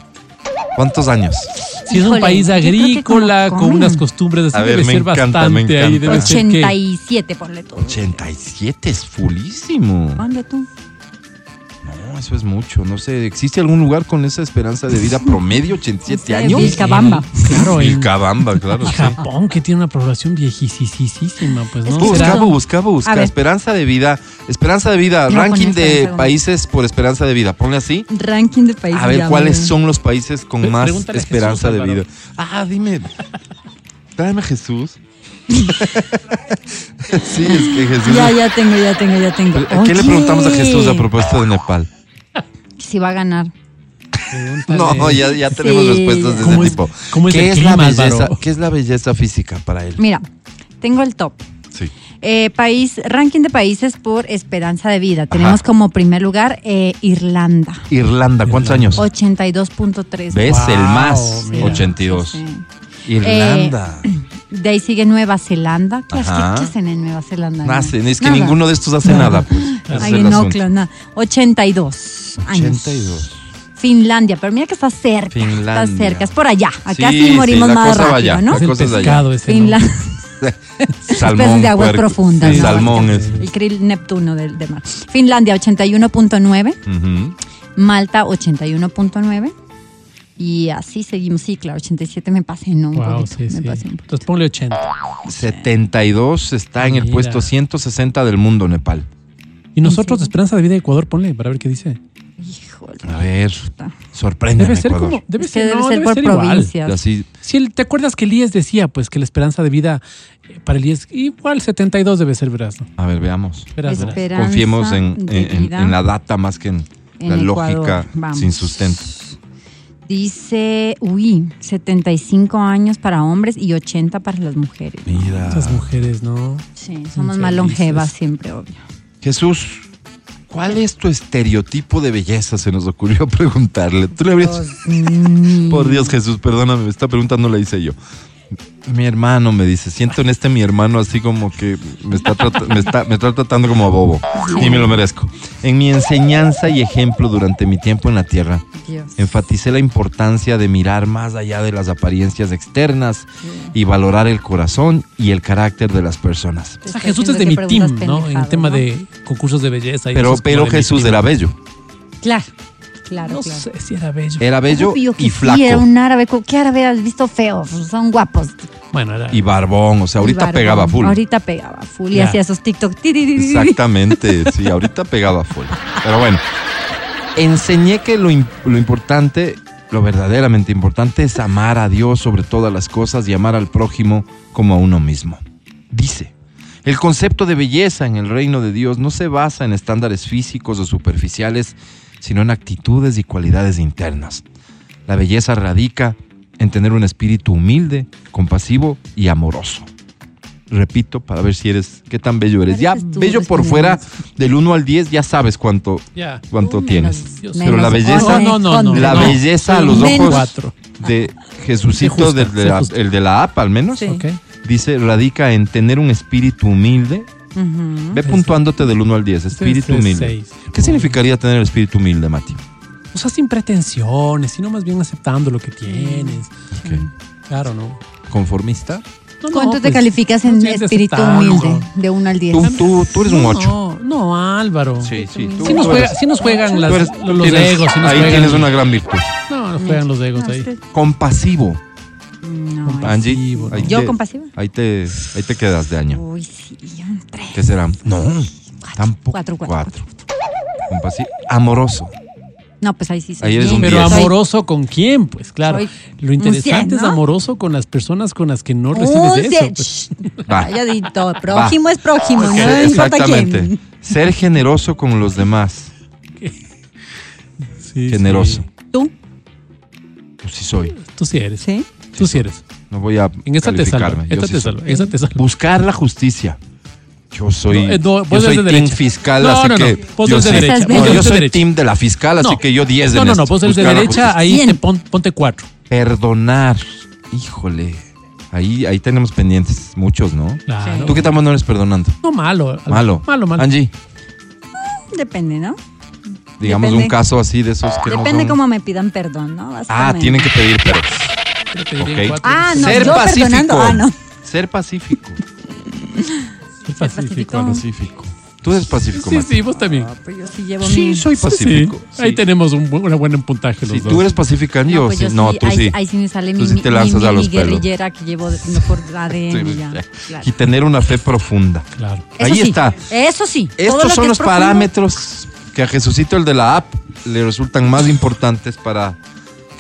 ¿Cuántos años? Si es un Híjole, país agrícola, con comen. unas costumbres así, A ver, debe me ser encanta, bastante me ahí. Debe ser que 87, ponle tú. 87 es fulísimo. Ponle tú. No, eso es mucho. No sé, ¿existe algún lugar con esa esperanza de vida promedio, 87 No sé, años? Vilcabamba. Claro, en Vilcabamba, claro. sí. Japón, que tiene una población viejísima, pues no. Busca, busca, busca. Esperanza de vida. Esperanza de vida. No, ranking de países por esperanza de vida. Ponle así. Ranking de países. A ver, ¿cuáles son los países con más esperanza Jesús, de vida? Ah, dime. Tráeme a Jesús. sí, es que Jesús. Ya, ya tengo, ya tengo, ya tengo. ¿Qué le Oye, preguntamos a Jesús a propósito de Nepal? Si va a ganar. Pregúntale. No, ya, ya tenemos Sí. respuestas de ese ¿Cómo es- tipo. cómo es ¿Qué, el es la belleza, Álvaro? ¿Qué es la belleza física para él? Mira, tengo el top. Sí. Eh, país, ranking de países por esperanza de vida. Tenemos Ajá. como primer lugar eh, Irlanda. Irlanda, ¿cuántos años? 82.3. ¿Ves? Wow, el más, mira. 82. Sí. Irlanda. De ahí sigue Nueva Zelanda. ¿Qué, Ajá. qué hacen en Nueva Zelanda? No hacen, es que Nada. ninguno de estos hace nada. Pues. Es Ahí en. Auckland, nada. 82 años. 82. Finlandia, pero mira que está cerca. Finlandia. Está cerca, es por allá. Acá Sí, sí, sí, morimos la más cosa rápido, allá. ¿no? La Es el cosas de allá. pescado ese. ¿no? Finlandia. Salmón, de aguas puerco. profundas. Sí, ¿no? salmón es. El krill Neptuno del, del mar. Finlandia, 81.9. Ujú. Malta, 81.9. Y así seguimos. Sí, claro, 87 me pasé, ¿no? Un Wow, poquito, sí, me sí. pasé un poquito. Entonces ponle 80. 72 está en el puesto 160 del mundo, Nepal. Y nosotros, serio? Esperanza de Vida de Ecuador, ponle para ver qué dice. Híjole. A ver, sorprende. Debe ser Ecuador. como. Debe Es que ser, debe no, ser debe por ser igual. provincias. Así, Si el- ¿Te acuerdas que Elías decía, pues, que la esperanza de vida eh, para Elías, igual 72 debe ser, verás. ¿no? a ver, veamos. Verás, verás. Confiemos en, de en- en- vida en la data más que en, en la Ecuador. lógica Vamos. sin sustento. Dice, uy, 75 años para hombres y 80 para las mujeres. Mira. Esas mujeres, ¿no? Sí, somos más longevas siempre, obvio. Jesús, ¿cuál es tu estereotipo de belleza? Se nos ocurrió preguntarle. ¿Tú le habrías... Por Dios, Jesús, perdóname, esta pregunta no la hice yo. Mi hermano me dice, siento en este mi hermano así como que me está, trata- me está, me está tratando como a bobo. Y me lo merezco. En mi enseñanza y ejemplo durante mi tiempo en la tierra, Dios. enfaticé la importancia de mirar más allá de las apariencias externas y valorar el corazón y el carácter de las personas. O sea, Jesús es de mi team, ¿no? En tema ¿no? de concursos de belleza. y Pero, pero Jesús era bello. Claro, claro, No claro. sé si era bello. Era bello Obvio que y sí, flaco. era un árabe. ¿Qué árabe has visto feo? Son guapos. Bueno, era. Y barbón, o sea, ahorita barbón. pegaba full. Ahorita pegaba full y Ya. hacía esos TikTok. Ti, ti, ti, ti, ti. Exactamente, sí, ahorita pegaba full. Pero bueno, enseñé que lo importante, lo verdaderamente importante es amar a Dios sobre todas las cosas y amar al prójimo como a uno mismo. Dice, el concepto de belleza en el reino de Dios no se basa en estándares físicos o superficiales, sino en actitudes y cualidades internas. La belleza radica en tener un espíritu humilde, compasivo y amoroso. Repito, para ver si eres, qué tan bello eres. Ya, bello por fuera, del 1 al 10, ya sabes cuánto, cuánto tienes. menos- Dios. Pero la menos belleza- No, no, no, la no. belleza a los un ojos cuatro. de Jesucito, Sí, justa, del de, la, el de la app al menos, Sí. Ok. dice, radica en tener un espíritu humilde. Ve puntuándote del 1 al 10, espíritu es humilde. ¿Qué significaría tener el espíritu humilde, Mati? O sea, sin pretensiones, sino más bien aceptando lo que tienes. Ok. Claro, ¿no? ¿Conformista? No, no, ¿Cuánto te pues, calificas en espíritu humilde? De 1 al 10. Tú, tú, tú eres un 8. No, no, Álvaro. Sí, sí. Tú, Sí nos, tú juega- eres- sí nos juegan las- tú eres- los, los tienes- egos. sí nos ahí juegan- tienes una gran virtud. No, nos juegan los egos ahí. Compasivo. No, Angie, ¿Yo te- compasiva? Ahí te, ahí te quedas de año. Uy, sí, un 3. ¿Qué será? No, tampoco. Cuatro, cuatro. Compasivo. Amoroso. No, pues ahí sí soy Ahí eres un Pero diez. amoroso con quién, pues claro. Soy Lo interesante es amoroso con las personas con las que no recibes Un eso. pues. Va. Calladito. Prójimo es prójimo, Ok, no importa Exactamente. quién. Ser generoso con los demás. Sí, Generoso. sí. ¿Tú? Pues sí soy. Tú sí eres. ¿Sí? Tú sí eres. No voy a En esta te Esta te soy. Esta te. Buscar la justicia. Yo soy, No, eh, no, yo soy de team derecha. fiscal, No, así no, no, que yo de No, vos yo soy team de la fiscal, así No. que yo 10 de No, no, no, vos eres de derecha, ahí Cien. te pon- ponte cuatro. Perdonar. Híjole. Ahí, ahí tenemos pendientes, muchos, ¿no? Claro. ¿Tú qué tan bueno eres perdonando? No, malo. Malo. Malo, malo. Angie, Depende, ¿no? digamos Depende. un caso así de esos que no Depende son- cómo me pidan perdón, ¿no? Ah, tienen que pedir perdón. Yo te diría Ok. cuatro. Ah, no, Ser yo pacífico. perdonando. Ah, no. Ser pacífico. Ser pacífico. pacífico. Pacífico. Tú eres pacífico, Sí, Mati. sí, vos también. Ah, pues yo sí llevo Sí, mi... soy Sí, pacífico. Ahí sí. tenemos un buen, una buena puntaje los Si dos. tú eres pacífica, No, yo pues sí. yo No, sí, tú ahí, sí. ahí sí me sale Tú mi, sí te mi- lanzas mi- a los mi pelos. guerrillera que llevo de- no por ADN Sí, ya. claro. Y tener una fe profunda. Claro. Eso Ahí sí, está. Eso sí. Estos son los profundo, parámetros que a Jesucito, el de la app, le resultan más importantes para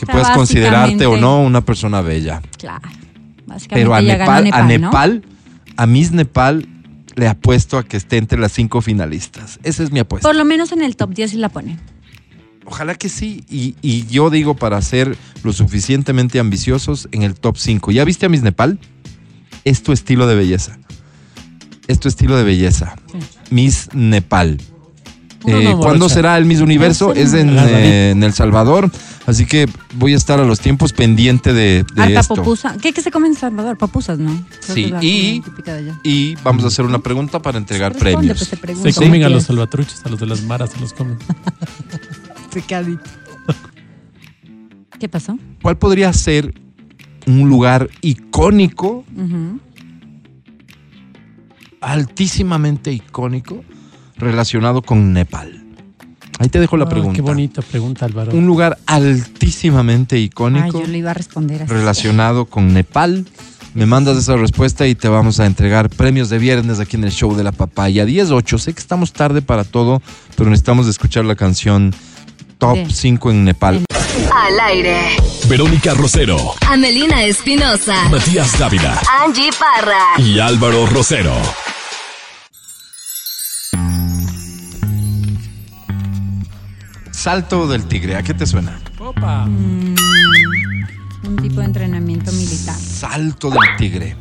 que puedas considerarte o no una persona bella. Claro. Básicamente Pero a Nepal, a ¿no? Nepal, a Miss Nepal, le apuesto a que esté entre las cinco finalistas. Esa es mi apuesta. Por lo menos en el top 10 sí la ponen. Ojalá que sí. Y, y yo digo para ser lo suficientemente ambiciosos en el top 5. ¿Ya viste a Miss Nepal? Es tu estilo de belleza. Es tu estilo de belleza. Miss Nepal. No, Eh, no, ¿Cuándo será el Miss Universo? Es en, eh, en El Salvador. Así que voy a estar a los tiempos pendiente de, de Harta esto. popusa. ¿Qué, ¿Qué se come en Salvador? Papusas, ¿no? Creo Sí, y- vamos a hacer una pregunta para entregar premios. pues, pregunto. Se comen a ¿Qué los salvatruchos, a los de las maras se los comen. ¿Qué pasó? ¿Cuál podría ser un lugar icónico, altísimamente icónico, relacionado con Nepal? Ahí te dejo la Ah, pregunta. Qué bonita pregunta, Álvaro. Un lugar altísimamente Ay, icónico yo le iba a responder así. relacionado con Nepal. Me mandas esa respuesta y te vamos a entregar premios de viernes aquí en el show de la papaya. 10-8. Sé que estamos tarde para todo, pero necesitamos escuchar la canción Top De- 5 en Nepal. Al aire. Verónica Rosero, Amelina Espinosa. Matías Dávila Angie Parra. y Álvaro Rosero. Salto del tigre, ¿a qué te suena? Opa. Un tipo de entrenamiento militar. Salto del tigre.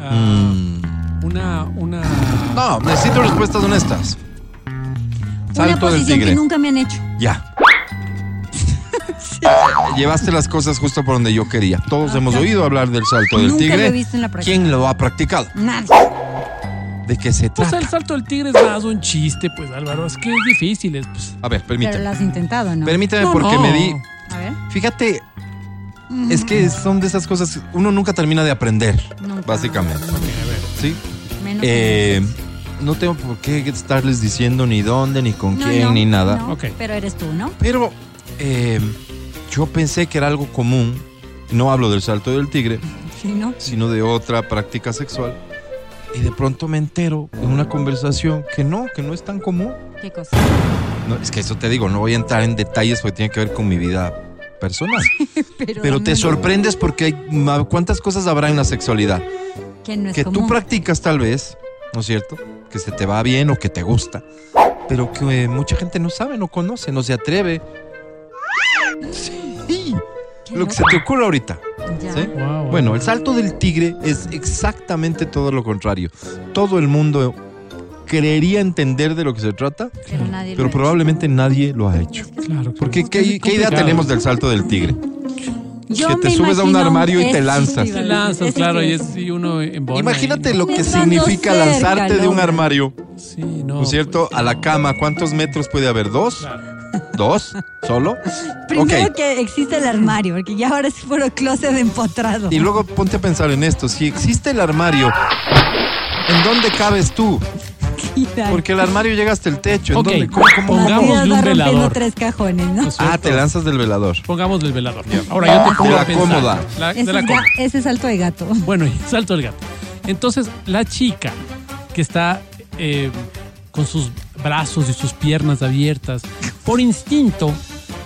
Ah, Una, una. No, necesito respuestas honestas. Una Salto del posición tigre. que nunca me han hecho. Ya. Llevaste las cosas justo por donde yo quería. Todos hemos oído hablar del salto del Nunca tigre. lo he visto en la práctica. ¿Quién lo ha practicado? Nadie. ¿De qué se Pues trata? el salto del tigre es más un chiste, pues Álvaro. Es que es difícil. Es, pues. A ver, Pero permíteme. lo has intentado, ¿no? Permíteme No, porque no. me di. A ver. Fíjate, es que son de esas cosas. Uno nunca termina de aprender, Nunca. básicamente. ¿Sí? Menos Eh, no tengo por qué estarles diciendo ni dónde, ni con No, quién, no, ni nada. no, Ok. Pero eres tú, ¿no? Pero eh, yo pensé que era algo común. No hablo del salto del tigre, Sí, ¿no? sino de otra práctica sexual. Y de pronto me entero en una conversación que no, que no es tan común. ¿Qué cosa? No, es que eso te digo, no voy a entrar en detalles porque tiene que ver con mi vida personal. Pero, Pero te sorprendes porque hay, ¿cuántas cosas habrá en la sexualidad? Que no es que tú común. practicas tal vez, ¿no es cierto? Que se te va bien o que te gusta, pero que eh, mucha gente no sabe, no conoce, no se atreve. Sí, lo que se te ocurre ahorita. Ya. ¿sí? Wow. Bueno, el salto del tigre es exactamente todo lo contrario. Todo el mundo creería entender de lo que se trata, Pero nadie probablemente nadie lo ha hecho. Claro. Porque. ¿qué, qué idea tenemos del salto del tigre? Yo que te subes a un armario y te lanzas. Te lanzas, claro, y es. y uno Imagínate y- lo que significa cerca, lanzarte de un armario, Sí, no. ¿no es cierto? pues, A la cama, ¿cuántos metros puede haber? ¿Dos? claro. ¿Dos? ¿Solo? Primero Ok. que existe el armario, porque ya ahora es puro closet empotrado. Y luego ponte a pensar en esto. Si existe el armario, ¿en dónde cabes tú? Porque el armario llega hasta el techo. ¿En dónde? ¿Cómo- Pongámosle un velador. tres cajones, ¿no? ¿no es Ah, te lanzas del velador. Pongamos del velador. Ahora yo te De pongo la a pensar. cómoda. La- Ese, de la cómoda. ese es salto de gato. Bueno, salto el gato. Entonces, la chica que está eh, con sus brazos y sus piernas abiertas, por instinto,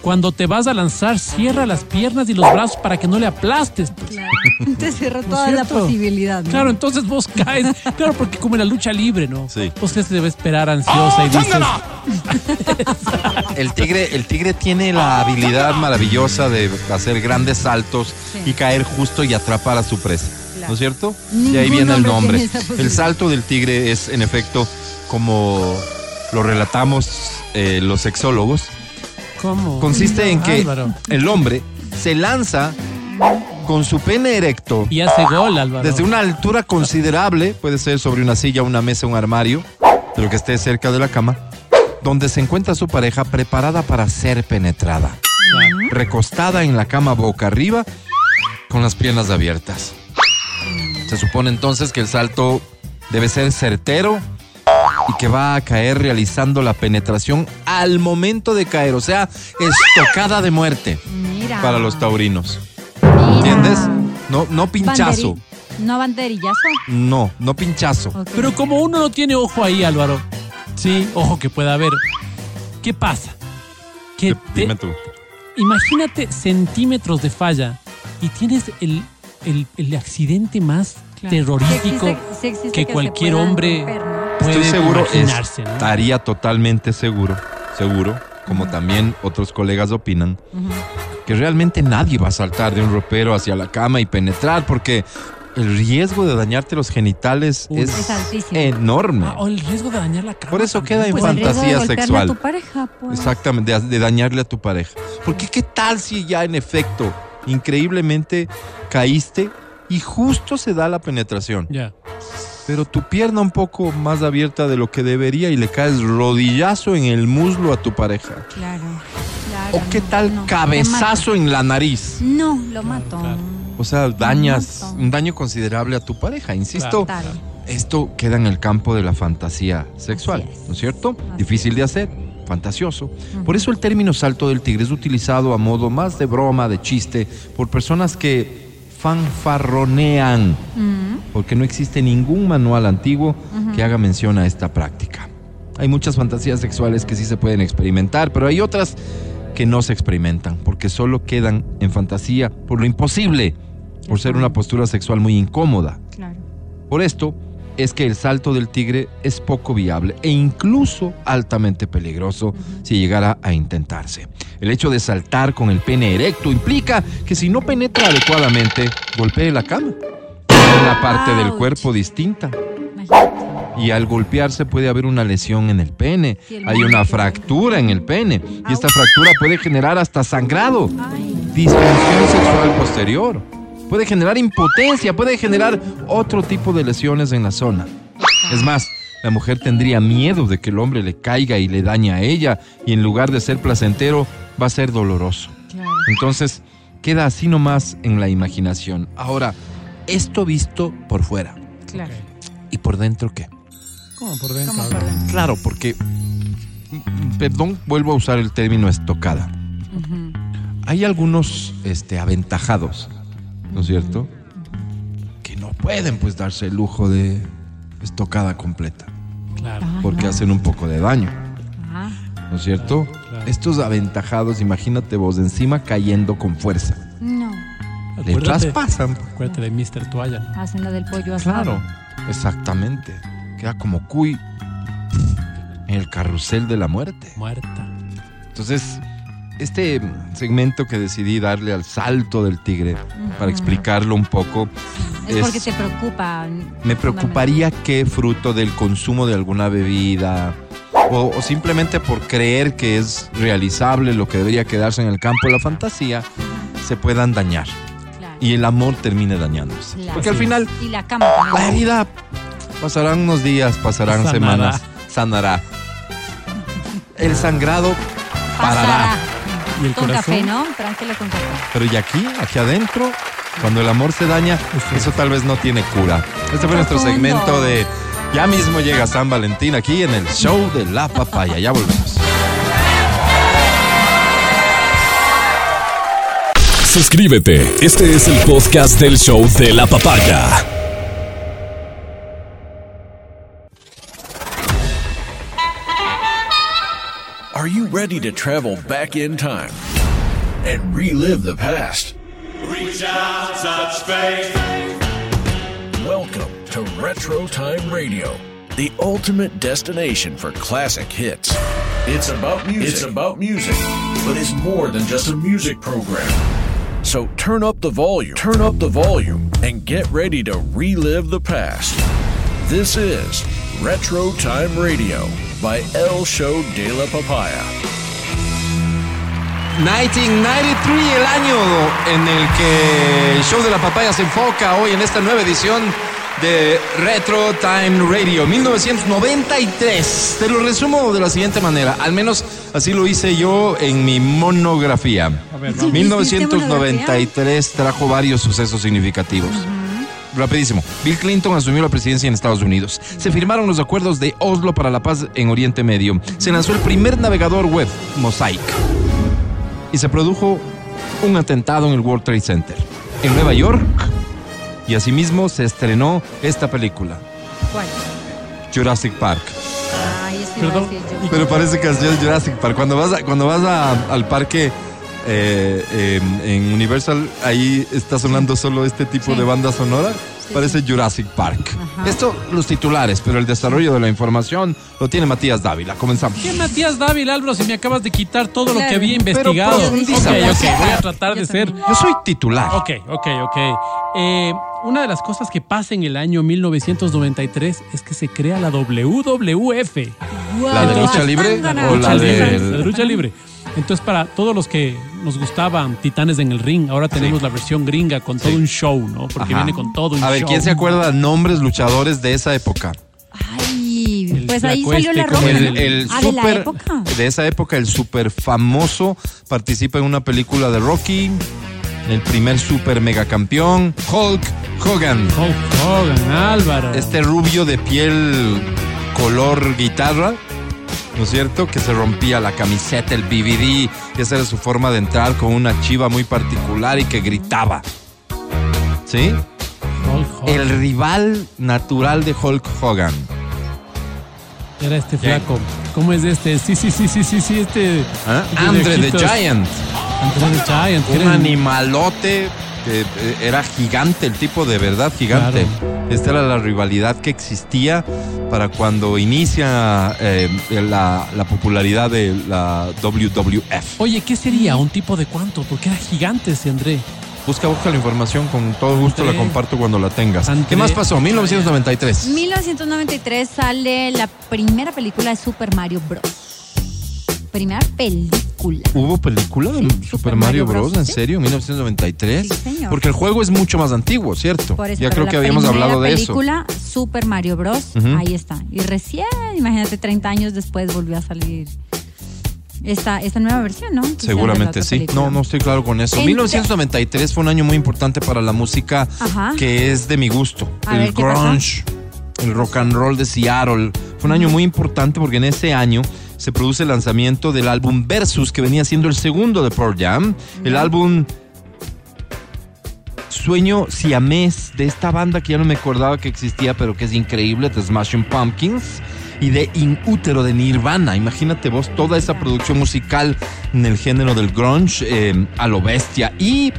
cuando te vas a lanzar, cierra las piernas y los brazos para que no le aplastes. pues. Te cierra ¿No es toda la posibilidad. ¿no? Claro, entonces vos caes. Claro, porque como en la lucha libre, ¿no? Sí. Vos que debe esperar ansiosa y dices, El tigre, el tigre tiene la habilidad maravillosa de hacer grandes saltos Sí. y caer justo y atrapar a su presa. Claro. ¿No es cierto? Ningún y ahí viene el nombre. El salto del tigre es, en efecto, como lo relatamos eh, los sexólogos, ¿cómo? consiste en que Álvaro. el hombre se lanza con su pene erecto Y hace gol, Álvaro. desde una altura considerable, puede ser sobre una silla, una mesa, un armario, pero que esté cerca de la cama, donde se encuentra su pareja preparada para ser penetrada, Claro. recostada en la cama boca arriba, con las piernas abiertas. Se supone entonces que el salto debe ser certero y que va a caer realizando la penetración al momento de caer, o sea, estocada de muerte Mira. para los taurinos. Mira. ¿Entiendes? No, no pinchazo. Banderi- No banderillazo. No, no pinchazo. Pero como uno no tiene ojo ahí, Álvaro, sí, ojo que pueda haber. ¿Qué pasa? Que te- Dime tú. imagínate centímetros de falla y tienes el, el- el accidente más Claro. terrorífico Sí existe- sí existe que cualquier hombre romper, ¿no? Puede Estoy seguro, imaginarse, ¿no? estaría totalmente seguro, seguro, como también otros colegas opinan, que realmente nadie va a saltar de un ropero hacia la cama y penetrar porque el riesgo de dañarte los genitales Uy. es, Es altísimo. enorme. Ah, o el riesgo de dañar la cama. Por eso queda en pues, de fantasía golpearle sexual. a tu pareja, pues. Exactamente, de, de dañarle a tu pareja. Porque qué tal si ya en efecto, increíblemente, caíste y justo se da la penetración. Ya. Pero tu pierna un poco más abierta de lo que debería y le caes rodillazo en el muslo a tu pareja. Claro, claro. ¿O qué no, tal no, cabezazo en la nariz? No, lo mato. claro. O sea, dañas un daño considerable a tu pareja. Insisto, esto queda en el campo de la fantasía sexual, es. ¿no es cierto? Así Difícil de hacer, fantasioso. Por eso el término salto del tigre es utilizado a modo más de broma, de chiste, por personas que fanfarronean, porque no existe ningún manual antiguo que haga mención a esta práctica. Hay muchas fantasías sexuales que sí se pueden experimentar, pero hay otras que no se experimentan, porque solo quedan en fantasía por lo imposible, por ser una postura sexual muy incómoda. Claro. Por esto es que el salto del tigre es poco viable e incluso altamente peligroso si llegara a intentarse. El hecho de saltar con el pene erecto implica que si no penetra adecuadamente, golpee la cama. Una parte del cuerpo distinta. Y al golpearse puede haber una lesión en el pene. Hay una fractura en el pene. Y esta fractura puede generar hasta sangrado disfunción sexual posterior. Puede generar impotencia, puede generar otro tipo de lesiones en la zona. Es más, la mujer tendría miedo de que el hombre le caiga y le dañe a ella y en lugar de ser placentero va a ser doloroso. Entonces, queda así nomás en la imaginación. Ahora, esto visto por fuera. Claro. ¿Y por dentro qué? ¿Cómo por dentro? ¿Cómo Álvaro? por dentro? Claro, porque, mm, perdón, vuelvo a usar el término estocada. Hay algunos este, aventajados, ¿no es cierto? Que no pueden pues darse el lujo de estocada completa, Claro. Ah, porque hacen un poco de daño, Ah, ¿no es cierto? Claro. Estos aventajados, imagínate vos encima cayendo con fuerza. no. Le Acuérdate, traspasan. acuérdate de Mr. Toalla. ¿no? Hacen la del pollo asado. Claro, exactamente. Queda como cuy en el carrusel de la muerte. Muerta. Entonces, este segmento que decidí darle al salto del tigre, para explicarlo un poco, Es, es- porque te preocupa. me preocuparía que fruto del consumo de alguna bebida o, o simplemente por creer que es realizable lo que debería quedarse en el campo de la fantasía, se puedan dañar Claro. y el amor termine dañándose. Claro. Porque al final Y la cama la herida pasarán unos días, pasarán Sanará. semanas, sanará. El sangrado Parará. Y el Con corazón. café, ¿no? Tranquilo con café. Pero y aquí, aquí adentro, cuando el amor se daña, eso tal vez no tiene cura. Este fue nuestro segmento de Ya mismo llega San Valentín aquí en el show de la papaya. Ya volvemos. Suscríbete. Este es el podcast del show de la papaya. Are you ready to travel back in time and relive the past? Reach out, touch faith. Welcome to Retro Time Radio, the ultimate destination for classic hits. It's about music. It's about music, but it's more than just a music program. So turn up the volume, turn up the volume, and get ready to relive the past. This is Retro Time Radio by El Show de la Papaya. 1993, el año en el que el show de la papaya se enfoca hoy en esta nueva edición de Retro Time Radio 1993. Te lo resumo de la siguiente manera, al menos así lo hice yo en mi monografía. ver, vamos. 1993 trajo varios sucesos significativos. Rapidísimo. Bill Clinton asumió la presidencia en Estados Unidos. Se firmaron los acuerdos de Oslo para la paz en Oriente Medio. Se lanzó el primer navegador web, Mosaic y se produjo un atentado en el World Trade Center en Nueva York y asimismo se estrenó esta película, ¿Cuál? Jurassic Park. Ay, Perdón. Pero parece que es Jurassic Park. Cuando vas, a- cuando vas a- al parque eh, en- en Universal, ahí está sonando solo este tipo Sí. de banda sonora. Sí, Parece Jurassic Park. Ajá. Esto, los titulares, pero el desarrollo de la información lo tiene Matías Dávila. Comenzamos. ¿Qué Matías Dávila, Álvaro, si me acabas de quitar todo lo que había Pero investigado? ok, pues. ok, voy a tratar Yo de ser. Yo soy titular. Ok, ok, ok. Eh, una de las cosas que pasa en el año 1993 es que se crea la WWF. ¿La de lucha libre o la lucha libre, de la de lucha libre. Entonces, para todos los que nos gustaban Titanes en el Ring, ahora tenemos la versión gringa con todo un show, ¿no? Porque Ajá. viene con todo un show. A ver, ¿quién se acuerda de nombres luchadores de esa época? Ay, El pues ahí salió la este ropa. El, ah, de la super- época. de esa época, el super famoso participa en una película de Rocky, el primer super mega campeón, Hulk Hogan. Hulk Hogan, Álvaro. Este rubio de piel color guitarra, ¿no es cierto? Que se rompía la camiseta, el BBD, y esa era su forma de entrar con una chiva muy particular y que gritaba. ¿Sí? Hulk Hogan. El rival natural de Hulk Hogan. Era este flaco. ¿Cómo es este? Sí, sí, sí, sí, sí, sí, este. ¿Ah? Andre the. Giant. Andre the Giant. Un animalote que eh, era gigante, el tipo de verdad gigante. Esta era la rivalidad que existía para cuando inicia eh, la, la popularidad de la WWF. Oye, ¿qué sería? ¿Un tipo de cuánto? Porque era gigante ese André. Busca, busca la información, con todo gusto la comparto cuando la tengas. André. ¿Qué más pasó? 1993. 1993 sale la primera película de Super Mario Bros. Primera película. ¿Hubo película de Sí, Super, Mario Mario Bros. ¿En sí. serio? ¿1993? Sí, señor. Porque el juego es mucho más antiguo, ¿cierto? Por eso, ya creo la que habíamos hablado de eso. película, Super Mario Bros. Ahí está. Y recién, imagínate, 30 años después volvió a salir esta, esta nueva versión, ¿no? Seguramente sí. película. No, no estoy claro con eso. En- 1993 fue un año muy importante para la música Ajá. que es de mi gusto. A el ver, grunge, el rock and roll de Seattle. Fue un año muy importante porque en ese año se produce el lanzamiento del álbum Versus, que venía siendo el segundo de Pearl Jam. El álbum Sueño siamés de esta banda que ya no me acordaba que existía, pero que es increíble, The Smashing Pumpkins. Y de In Útero de Nirvana. Imagínate vos toda esa producción musical en el género del grunge eh, a lo bestia. Y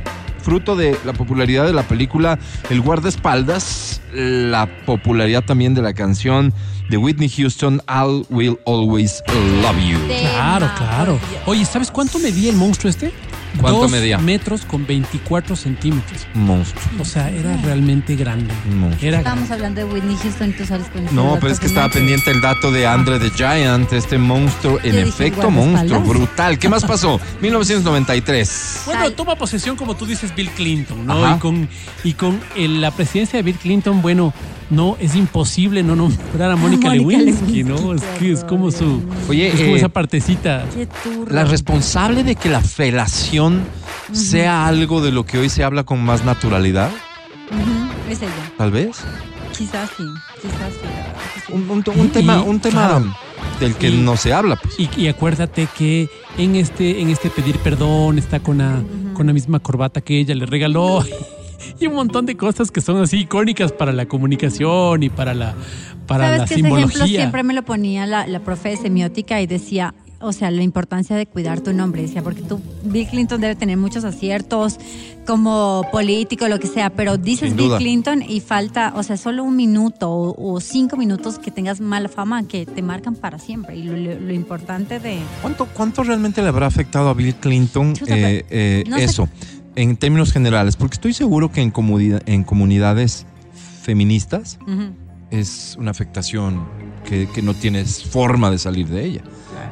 fruto de la popularidad de la película El guardaespaldas, la popularidad también de la canción de Whitney Houston, I Will Always Love You. Claro, claro. Oye, ¿sabes cuánto medía el monstruo este? ¿Cuánto Dos medía? metros con 24 centímetros. Monstruo. O sea, era realmente grande. Monstruo. Era Estábamos hablando de Whitney Houston y tú sales con No, pero es que estaba pendiente el dato de Andre the Giant, este monstruo, en efecto monstruo, brutal. ¿Qué más pasó? 1993. Bueno, toma posesión, como tú dices, Bill Clinton, ¿no? Ajá. Y con, y con eh, la presidencia de Bill Clinton, bueno, no, es imposible no nombrar a Mónica Mónica Lewinsky, Lewinsky, ¿no? Es que es como su. Oye, es como eh, esa partecita. La responsable de que la felación sea algo de lo que hoy se habla con más naturalidad, Es ella. tal vez. Quizás sí, quizás sí. Un, un- un tema, un tema claro. del que Y- no se habla. Pues. Y, y acuérdate que en este, en este pedir perdón está con la, con la misma corbata que ella le regaló. Y un montón de cosas que son así icónicas para la comunicación y para la, para ¿Sabes la que ese ejemplo simbología. siempre me lo ponía la, la profe de semiótica y decía, o sea, la importancia de cuidar tu nombre. Decía, porque tú, Bill Clinton debe tener muchos aciertos como político, lo que sea, pero dices Bill. Clinton y falta, o sea, solo un minuto o, o cinco minutos que tengas mala fama que te marcan para siempre. Y lo, lo- lo importante de... ¿Cuánto, ¿Cuánto realmente le habrá afectado a Bill Clinton Chuta, eh, eh, no sé. En términos generales? Porque estoy seguro que en, comunidad- en comunidades feministas Ujú. es una afectación que, que no tienes forma de salir de ella.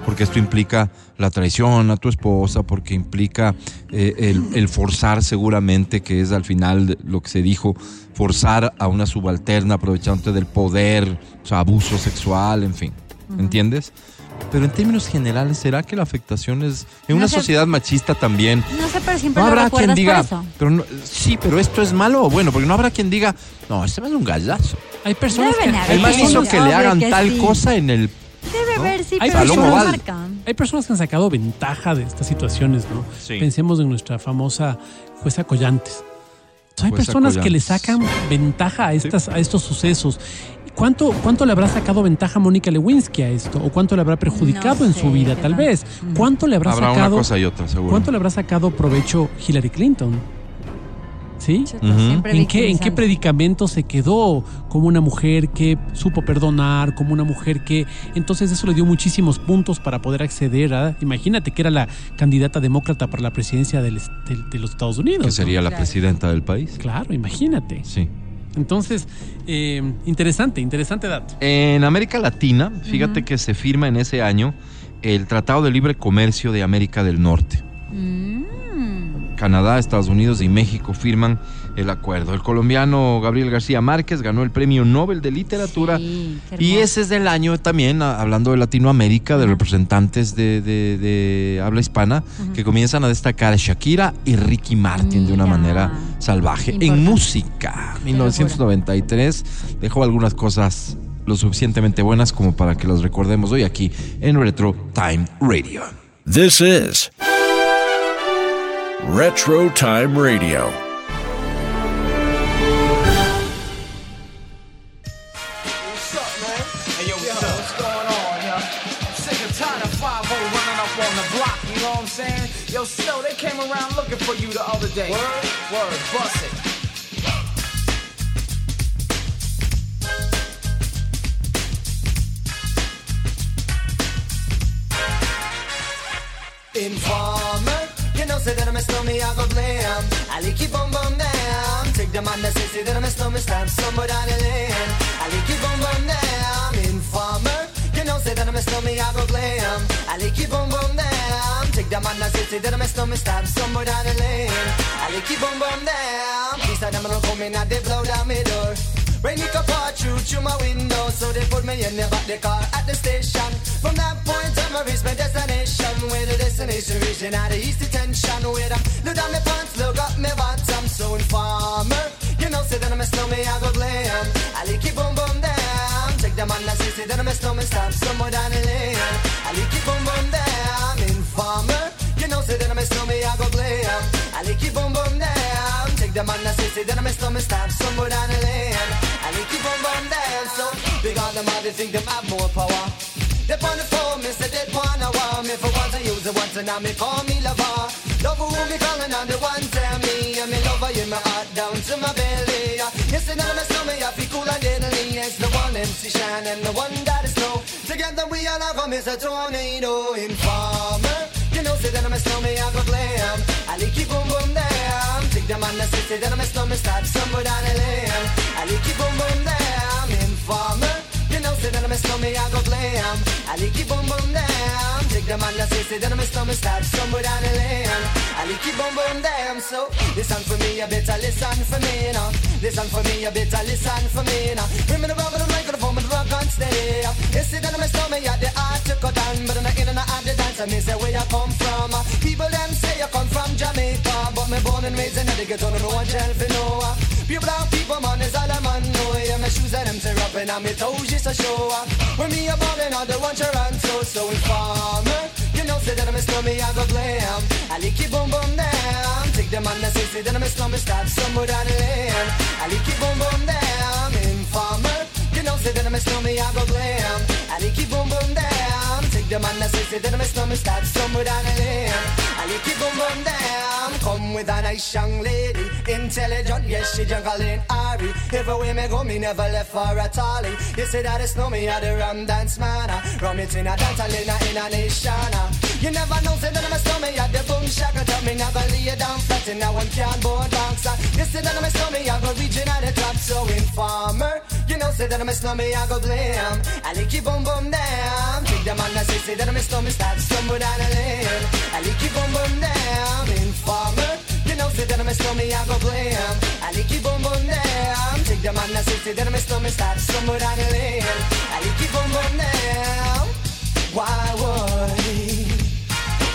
Porque esto implica la traición a tu esposa, porque implica eh, el, el forzar seguramente, que es al final lo que se dijo, forzar a una subalterna aprovechándote del poder, o sea, abuso sexual, en fin. ¿Entiendes? Pero en términos generales, ¿será que la afectación es en No una sé. sociedad machista también? No sé, pero siempre No lo habrá quien recuerdas diga, por eso. pero no- sí, pero esto es malo o bueno, porque no habrá quien diga, no, este es un gallazo. Hay personas que, Deben haber El hay man Obvio hizo que le hagan que tal sí. cosa en el Debe ¿no? haber, sí, Hay pero personas- hay personas que han sacado ventaja de estas situaciones, ¿no? Sí. Pensemos en nuestra famosa jueza Collantes. Entonces, hay Jueza personas que le sacan ventaja a, estas, a estos sucesos. ¿Cuánto, ¿Cuánto le habrá sacado ventaja Mónica Lewinsky a esto? ¿O cuánto le habrá perjudicado No en sé, su vida, tal tal. vez? ¿Cuánto le habrá, habrá una sacado? cosa y otra, seguro. ¿Cuánto le habrá sacado provecho Hillary Clinton? ¿Sí? ¿En qué, ¿En qué predicamento se quedó como una mujer que supo perdonar, como una mujer que... Entonces eso le dio muchísimos puntos para poder acceder a... Imagínate que era la candidata demócrata para la presidencia del de, los Estados Unidos. que ¿no? sería la presidenta del país. Claro, imagínate. Sí. Entonces, eh, interesante, interesante dato. En América Latina, fíjate que se firma en ese año el Tratado de Libre Comercio de América del Norte. Mm. Canadá, Estados Unidos y México firman el acuerdo. El colombiano Gabriel García Márquez ganó el Premio Nobel de Literatura. Sí, Y ese es del año también, hablando de Latinoamérica, de representantes de, de- de habla hispana, que comienzan a destacar a Shakira y Ricky Martin de una manera salvaje. En música, 1993, dejó algunas cosas lo suficientemente buenas como para que las recordemos hoy aquí en Retro Time Radio. This is Retro Time Radio. Around looking for you the other day. Word? Word, bust it. Informer, you know say that I'm a snowman, I go blam. I like keep on bum down. Take the man that say, say that I'm a snowman, stamp somewhere down the lane. I like keep on bum down. Informer, you know say that I'm a snowman, I go glam. I like keep on bum down. Take the man that say, say that I'm a somewhere down the lane. I keep on bum down. These are them don't they blow down my door. Rain it can pour through through my window, so they put me in the back the car at the station. From that point on, I reached my destination. Where the destination region at the east detention. Where I look down my pants, look up my bottom. So informer, you know, say that I'm a snowman, I go glam. I like it boom boom down. Take the man that say, say that I'm a snowman, stop somewhere down the lane. I like it boom boom down. Informer, you know, say that I'm a snowman, I go glam. I like it boom boom down. Take the man that say, say that I'm a snowman, stop somewhere down the lane. I like it boom boom down. So big on them, all they think them have more power. They on the phone, me say they wanna me for once I use it once and now me call me lover. Love who me calling on the one the Shine and the one that is snow. Together we all have come is a tornado informer. You know, say that I'm a snowman, I go glam. I like it boom boom down. Take the man that say, say that I'm a snowman, start somewhere down the lane. I like it boom boom down. Informer. Know, say that I'm a snowman, I go glam. I like it boom boom damn. Take the man that say, say that my stomach start somewhere down the lane. I like it boom boom damn. So listen for me, you better listen for me now. Listen for me, you better listen for me now. Bring me the rubber, the microphone, but rock on steady. You see that my stomach, yeah, the heart to cut down, but the in and out the dance, I say where you come from. People them say you come from Jamaica, but me born and raised in the ghetto, no one tell for Pure brown people, man, is all a man know. Yeah, my shoes tear up and on me toes just a show. When me a ballin' on the one Toronto, so informer. You know, say that I'm a slummy, I go glam. I lick it boom boom down. Take the man that say, say that I'm a slummy, stop somewhere down the lane. I lick it boom boom down. Informer. You know, say that I'm a slummy, I go glam. I lick it boom boom down. The man that say, say that I'm a slummy, stop somewhere down the lane. I lick it boom boom down. Come with a nice young lady, intelligent, yes, she juggling Ari. Everywhere me go, me never left for a tally. You say that it's no me, I the rum dance man. Rum it in a dance, I in a, in a nation. You never know, say that I'm a stomach, at the boom shaka. Tell me never lay down flat, and now one can't board box. ah. You say that I'm a stomach, I go region at the top, so informer. You know, say that I'm a stomach, I go blame. I lick you boom boom down. Take the man that say, say that I'm a stomach, start somewhere down the lane. I lick you boom boom down. Informer. You know, say that I'm a stomach, I go blame. I lick you boom boom down. Take the man that say, say that I'm a stomach, start somewhere down the lane. I lick you boom boom down. Why would?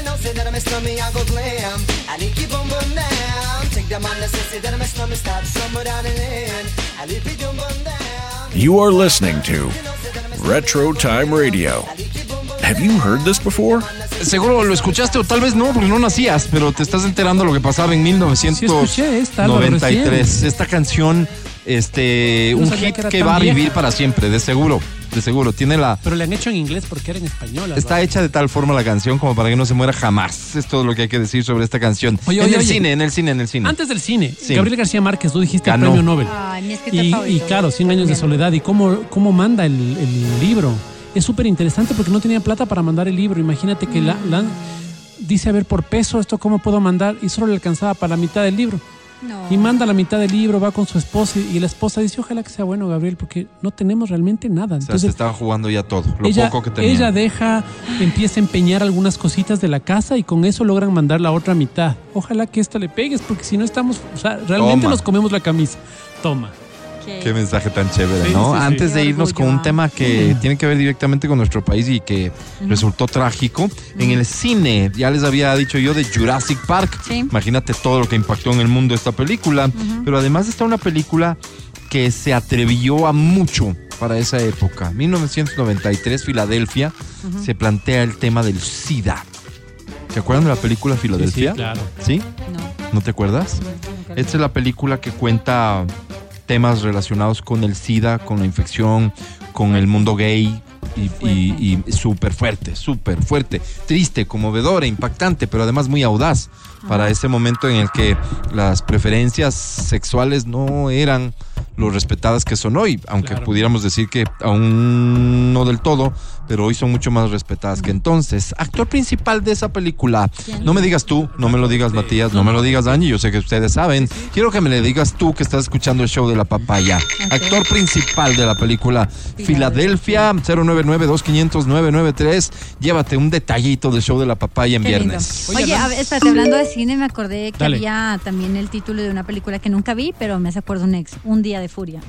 you know, say that I'm a slummy, I go glam. I lick you boom boom down. Take the man that say, say that I'm a slummy, stop somewhere down the lane. I lick you boom boom down. You are listening to Retro Time Radio. Have you heard this before? Seguro lo escuchaste o tal vez no, porque no nacías, pero te estás enterando lo que pasaba en escuché esta, lo 1993. Esta canción, este, No un hit que va a vieja. vivir para siempre, de seguro, de seguro. Tiene la, Pero le han hecho en inglés porque era en español. Está hecha de tal forma la canción como para que no se muera jamás. Es todo lo que hay que decir sobre esta canción. Oye, en oye, el oye. cine, en el cine, en el cine. Antes del cine, Sí. Gabriel García Márquez, tú dijiste Ganó. el premio Nobel. Ay, mi escritor Y, claro, 100 años de soledad. ¿Y cómo, cómo manda el, el libro? Es súper interesante porque no tenía plata para mandar el libro. Imagínate que la, la- dice, a ver, por peso, ¿esto cómo puedo mandar? Y solo le alcanzaba para la mitad del libro. No. Y manda la mitad del libro, va con su esposa y, y la esposa dice, ojalá que sea bueno, Gabriel, porque no tenemos realmente nada. o sea, se Entonces, estaba jugando ya todo, lo ella, poco que tenía. ella deja, empieza a empeñar algunas cositas de la casa y con eso logran mandar la otra mitad. Ojalá que esto le pegues, porque si no estamos, o sea, realmente Toma. nos comemos la camisa. Toma. Qué mensaje tan chévere, Sí, ¿no? sí, sí. Antes de irnos con un tema que tiene que ver directamente con nuestro país y que resultó trágico, en el cine, ya les había dicho yo de Jurassic Park. Sí. Imagínate todo lo que impactó en el mundo esta película, pero además está una película que se atrevió a mucho para esa época. 1993, Filadelfia, se plantea el tema del SIDA. ¿Se acuerdan de la película Filadelfia? Sí, claro. ¿Sí? No. ¿No te acuerdas? Esta es la película que cuenta temas relacionados con el SIDA, con la infección, con el mundo gay. Y, y- y súper fuerte, súper fuerte, triste, conmovedora, impactante, pero además muy audaz para ese momento en el que las preferencias sexuales no eran lo respetadas que son hoy, aunque Claro. pudiéramos decir que aún no del todo, pero hoy son mucho más respetadas que entonces. Actor principal de esa película, no me digas tú, no me lo digas Matías, no me lo digas Angie, yo sé que ustedes saben. Quiero que me le digas tú que estás escuchando el show de la papaya. Actor principal de la película Filadelfia 099-2500-993. Llévate un detallito del show de la papaya en viernes. Oye, Oye, a ver, espérate, hablando de cine, me acordé que Dale. había también el título de una película que nunca vi, pero me hace acuerdo un ex, Un día de furia.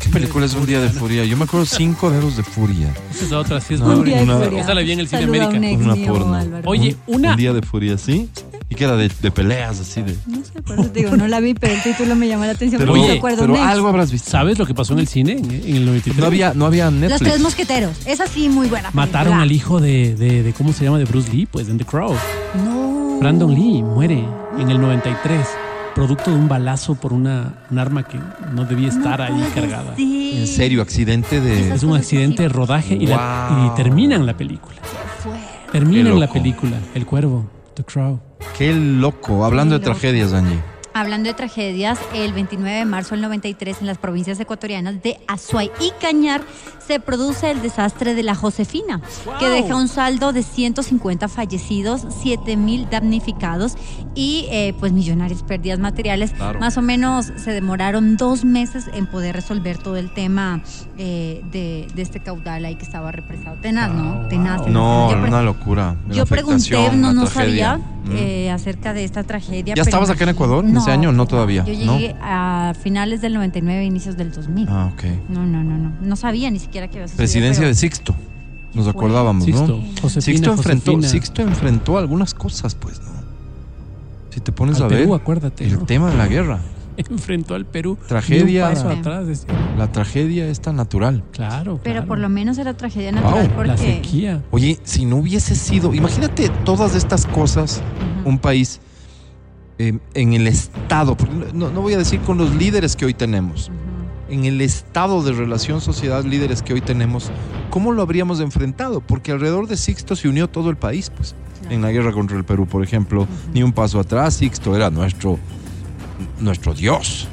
¿Qué película es Un Día de Furia? Yo me acuerdo cinco dedos de furia. Esa es la otra, sí es No, muy Un día de bonita. furia. Esa la vi en el cine Saluda a un América. ex Una mío, porno. Álvaro. Oye, Un- una- Un Día de Furia, ¿sí? Y que era de, de peleas, así de... No sé, por eso te digo, no la vi, pero el título me llamó la atención. Pero, porque oye, me acuerdo pero algo habrás visto. ¿Sabes lo que pasó en el cine en, en el 93? No había, no había Los Netflix. tres mosqueteros. Esa sí, muy buena. Mataron película. al hijo de, de, de- ¿cómo se llama? De Bruce Lee, pues, en The Crow. No. Brandon Lee muere en el 93. Producto de un balazo por una, un arma que no debía estar ahí puede cargada. ser. En serio, accidente de. Es un accidente de rodaje y, la- Wow. y terminan la película. Terminan la película, El Cuervo, The Crow. Qué loco. Hablando Qué de tragedias, Angie. Hablando de tragedias, el 29 de marzo del 93 en las provincias ecuatorianas de Azuay y Cañar se produce el desastre de la Josefina, que deja un saldo de 150 fallecidos, 7 mil damnificados y eh, pues millonarias pérdidas materiales. Claro. Más o menos se demoraron dos meses en poder resolver todo el tema eh, de, de este caudal ahí que estaba represado. Tenaz, ¿no? Wow, Tenaz. wow. tenaz. No, Yo pre- una locura. Yo pregunté, no, no sabía Mm. eh, acerca de esta tragedia. ¿Ya pero estabas acá en Ecuador en ese año? No, todavía, Yo ¿no? llegué a finales del 99, inicios del 2000. Ah, ok. No, no, no, no. No sabía ni siquiera que había sucedido. Presidencia pero- de Sixto. Nos acordábamos, Sixto, ¿no? Josefina, Sixto enfrentó, Josefina. Sixto enfrentó algunas cosas, pues, ¿no? Si te pones Al a ver acuérdate, el ¿no? tema de la guerra, Enfrentó al Perú. Tragedia. Un paso atrás. la tragedia es tan natural. Claro, Pero claro. por lo menos era tragedia natural Wow, La porque... sequía. Oye, si no hubiese sido, imagínate todas estas cosas, un país eh, en el estado, no, no voy a decir con los líderes que hoy tenemos, en el estado de relación sociedad líderes que hoy tenemos, ¿cómo lo habríamos enfrentado? Porque alrededor de Sixto se unió todo el país, pues. Claro. En la guerra contra el Perú, por ejemplo, ni un paso atrás, Sixto era nuestro, nuestro Dios.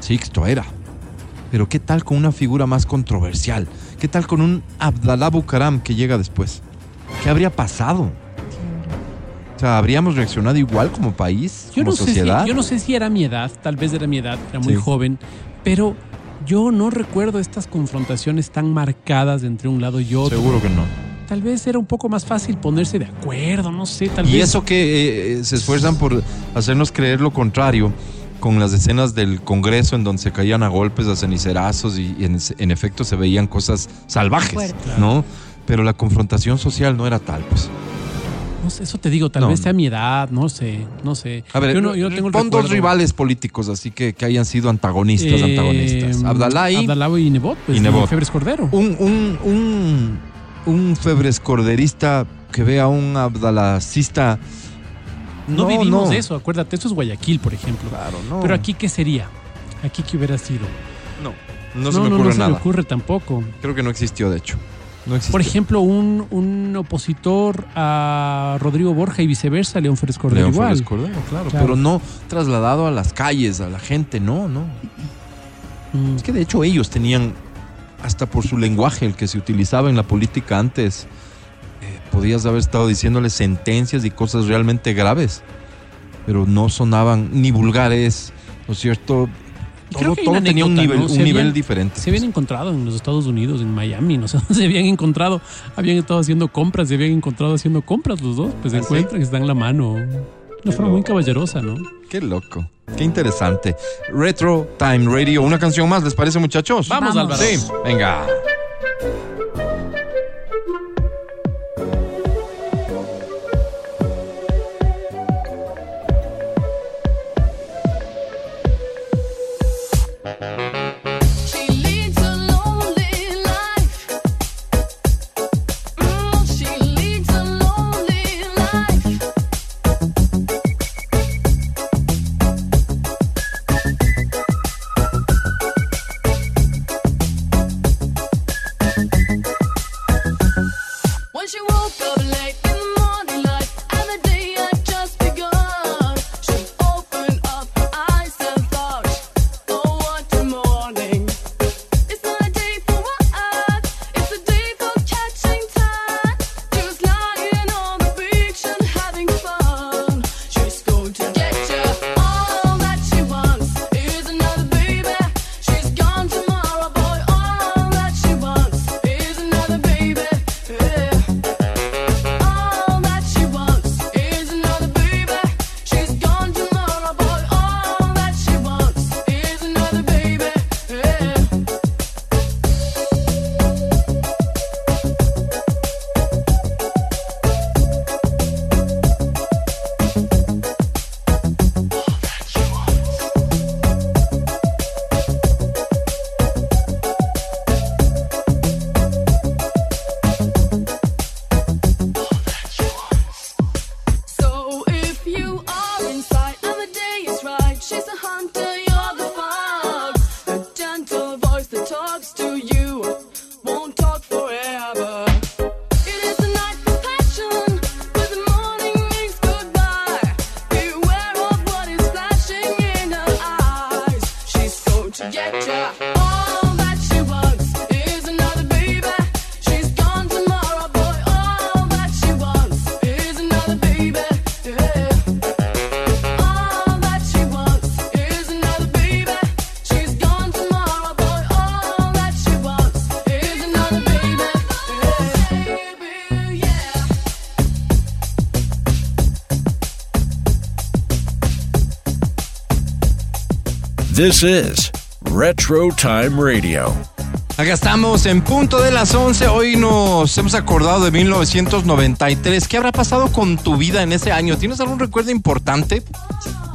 Sixto era. Pero ¿qué tal con una figura más controversial? ¿Qué tal con un Abdalá Bucaram que llega después? ¿Qué habría pasado? O sea, ¿habríamos reaccionado igual como país, Yo como no, sé si, sociedad? yo no sé si era mi edad, tal vez era mi edad, era muy Sí. joven, pero yo no recuerdo estas confrontaciones tan marcadas entre un lado y otro. Seguro que no. Tal vez era un poco más fácil ponerse de acuerdo, no sé, tal Y vez. eso que eh, se esfuerzan por hacernos creer lo contrario, con las escenas del Congreso en donde se caían a golpes, a cenicerazos y, y en, en efecto se veían cosas salvajes, Fuerte. ¿no? Pero la confrontación social no era tal, pues. No sé, eso te digo, tal No, vez no. sea mi edad, no sé, no sé. A ver, yo no, yo no tengo el pon dos rivales políticos así que, que hayan sido antagonistas, Eh, antagonistas. Abdalá y Abdalá y Nebot, pues, y y Nebot. Febres Cordero. un, un, un, un febrescorderista que vea a un abdalacista. No, vivimos eso, acuérdate, eso es Guayaquil, por ejemplo. Claro, no. Pero aquí, ¿qué sería? ¿Aquí qué hubiera sido? no, no, se me ocurre no se nada. me ocurre tampoco. Creo que no existió, de hecho. No. Por ejemplo, un, un opositor a Rodrigo Borja y viceversa, León Férez Cordero León igual. Férez Cordero, claro, Claro. Pero no trasladado a las calles, a la gente, no, no. Mm, Es que de hecho ellos tenían, hasta por su lenguaje, el que se utilizaba en la política antes, eh, podías haber estado diciéndole sentencias y cosas realmente graves, pero no sonaban ni vulgares, ¿no es cierto? Todo, tenía un nivel, ¿no? un Se nivel habían- diferente. Se habían encontrado en los Estados Unidos, en Miami, no sé dónde se habían encontrado. Habían estado haciendo compras, se habían encontrado haciendo compras los dos. Pues se ¿Ah, sí? encuentran, se dan la mano. Una forma muy caballerosa, ¿no? Qué loco, qué interesante. Retro Time Radio, una canción más, ¿les parece muchachos? Vamos, Vamos. Álvaro. Sí, venga. This is Retro Time Radio. Acá estamos en punto de las 11. Hoy nos hemos acordado de 1993. ¿Qué habrá pasado con tu vida en ese año? ¿Tienes algún recuerdo importante?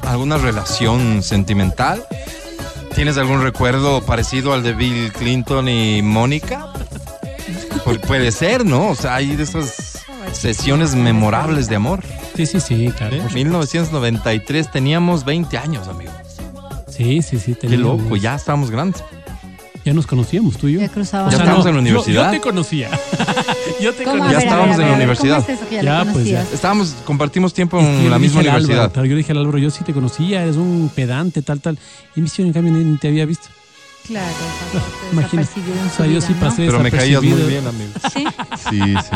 ¿Alguna relación sentimental? ¿Tienes algún recuerdo parecido al de Bill Clinton y Mónica? Pu- puede ser, ¿no? O sea, hay de esas sesiones memorables de amor. Sí, sí, sí, claro. En 1993 teníamos 20 años, amigo. Sí, sí, sí. Qué teníamos- loco, ya estábamos grandes. Ya nos conocíamos tú y yo. Ya cruzaban. Ya la- estábamos en la universidad. Yo, te conocía. yo te ¿Cómo? conocía. A Ya estábamos en la universidad. ¿Cómo es eso que ya, pues, ya. Estábamos, compartimos tiempo Es que en la misma Álvaro, universidad. claro, yo dije al Álvaro, yo sí te conocía, eres un pedante, tal, tal. Y mi señor, en cambio, ni te había visto. Claro, O sea, yo vida, sí Pero me caías muy bien, amigo. Sí, Sí, sí.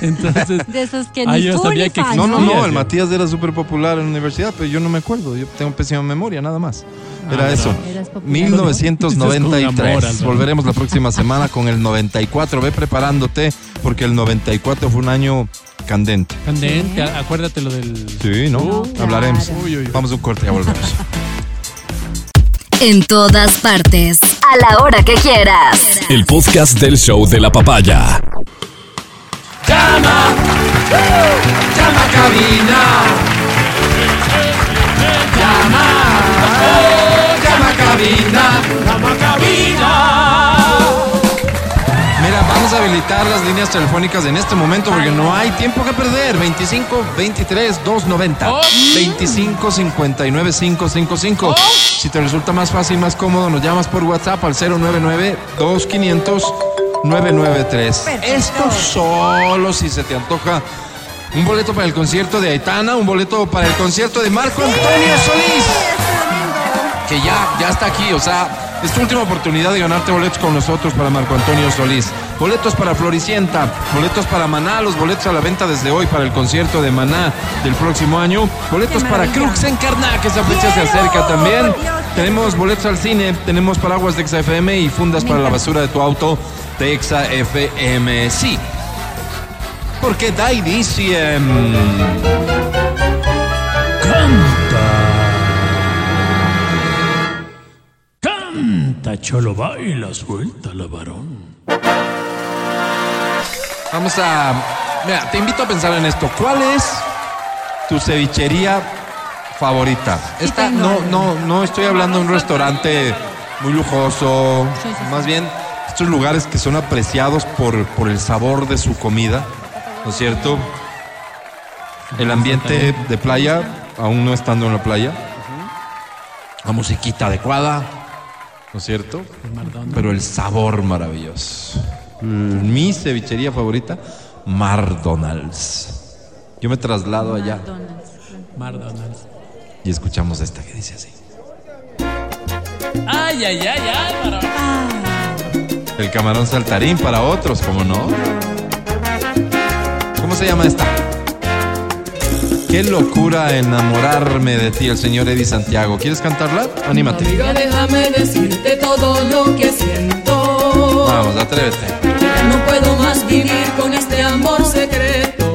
Entonces, de esos que Ah, ni yo sabía que No, no, no, el Matías era súper popular en la universidad, pero yo no me acuerdo. Yo tengo pésima memoria, nada más. Era Ah, eso. Eras popular. 1993. Dices con amor, Álvaro. Volveremos la próxima semana con el 94. Ve preparándote, porque el 94 fue un año candente. candente, acuérdate lo del... Sí, ¿no? No, Hablaremos. claro. Uy, uy, uy. Vamos a un corte, ya volvemos. En todas partes. A la hora que quieras. El podcast del show de la papaya. Llama, llama a cabina. Llama, oh, llama a cabina. Llama a cabina. Habilitar las líneas telefónicas en este momento porque no hay tiempo que perder. 25 23 290 25 59 555. Si te resulta más fácil, más cómodo, nos llamas por WhatsApp al 099 2500 993. Esto solo si se te antoja un boleto para el concierto de Aitana, un boleto para el concierto de Marco Antonio Solís. Que ya, ya está aquí, o sea, es tu última oportunidad de ganarte boletos con nosotros para Marco Antonio Solís. Boletos para Floricienta, boletos para Maná, los boletos a la venta desde hoy para el concierto de Maná del próximo año, boletos para. Crux en Carná, que esa fecha se acerca también. Tenemos boletos al cine, tenemos paraguas de Exa FM y fundas para la basura de tu auto de Exa FM. Sí. Porque da. Canta, cholo, baila, suelta la varón. Vamos a. Mira, te invito a pensar en esto. ¿Cuál es tu cevichería favorita? Esta no, no, no estoy hablando de un restaurante muy lujoso. Más bien, estos lugares que son apreciados por, por el sabor de su comida, ¿no es cierto? El ambiente de playa, aún no estando en la playa. La musiquita adecuada, ¿no es cierto? Pero el sabor maravilloso. Mm, Mi cevichería favorita, McDonald's. Yo me traslado allá McDonald's. y escuchamos esta que dice así. Ay, ay, ay, Álvaro. El camarón saltarín para otros, ¿cómo no? ¿Cómo se llama esta? Qué locura enamorarme de ti, el señor Eddie Santiago. ¿Quieres cantarla? Anímate. Amiga, déjame decirte todo lo que siento. Vamos, atrévete. No puedo más vivir con este amor secreto.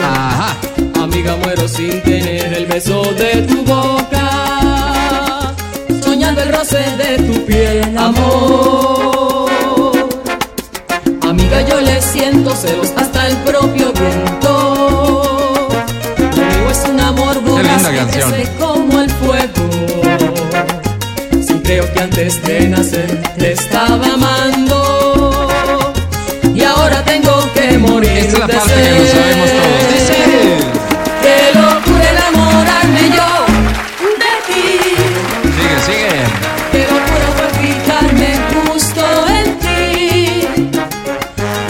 Ajá. Amiga, muero sin tener el beso de tu boca. Soñando el roce de tu piel, amor. Amiga, yo le siento celos hasta el propio viento. Canción. como el fuego. Sí creo que antes de nacer te estaba amando. Y ahora tengo que morir. Esta es la parte que no sabemos todos. Dice. Qué locura enamorarme yo de ti. Sigue, sigue. Qué locura fue fijarme justo en ti.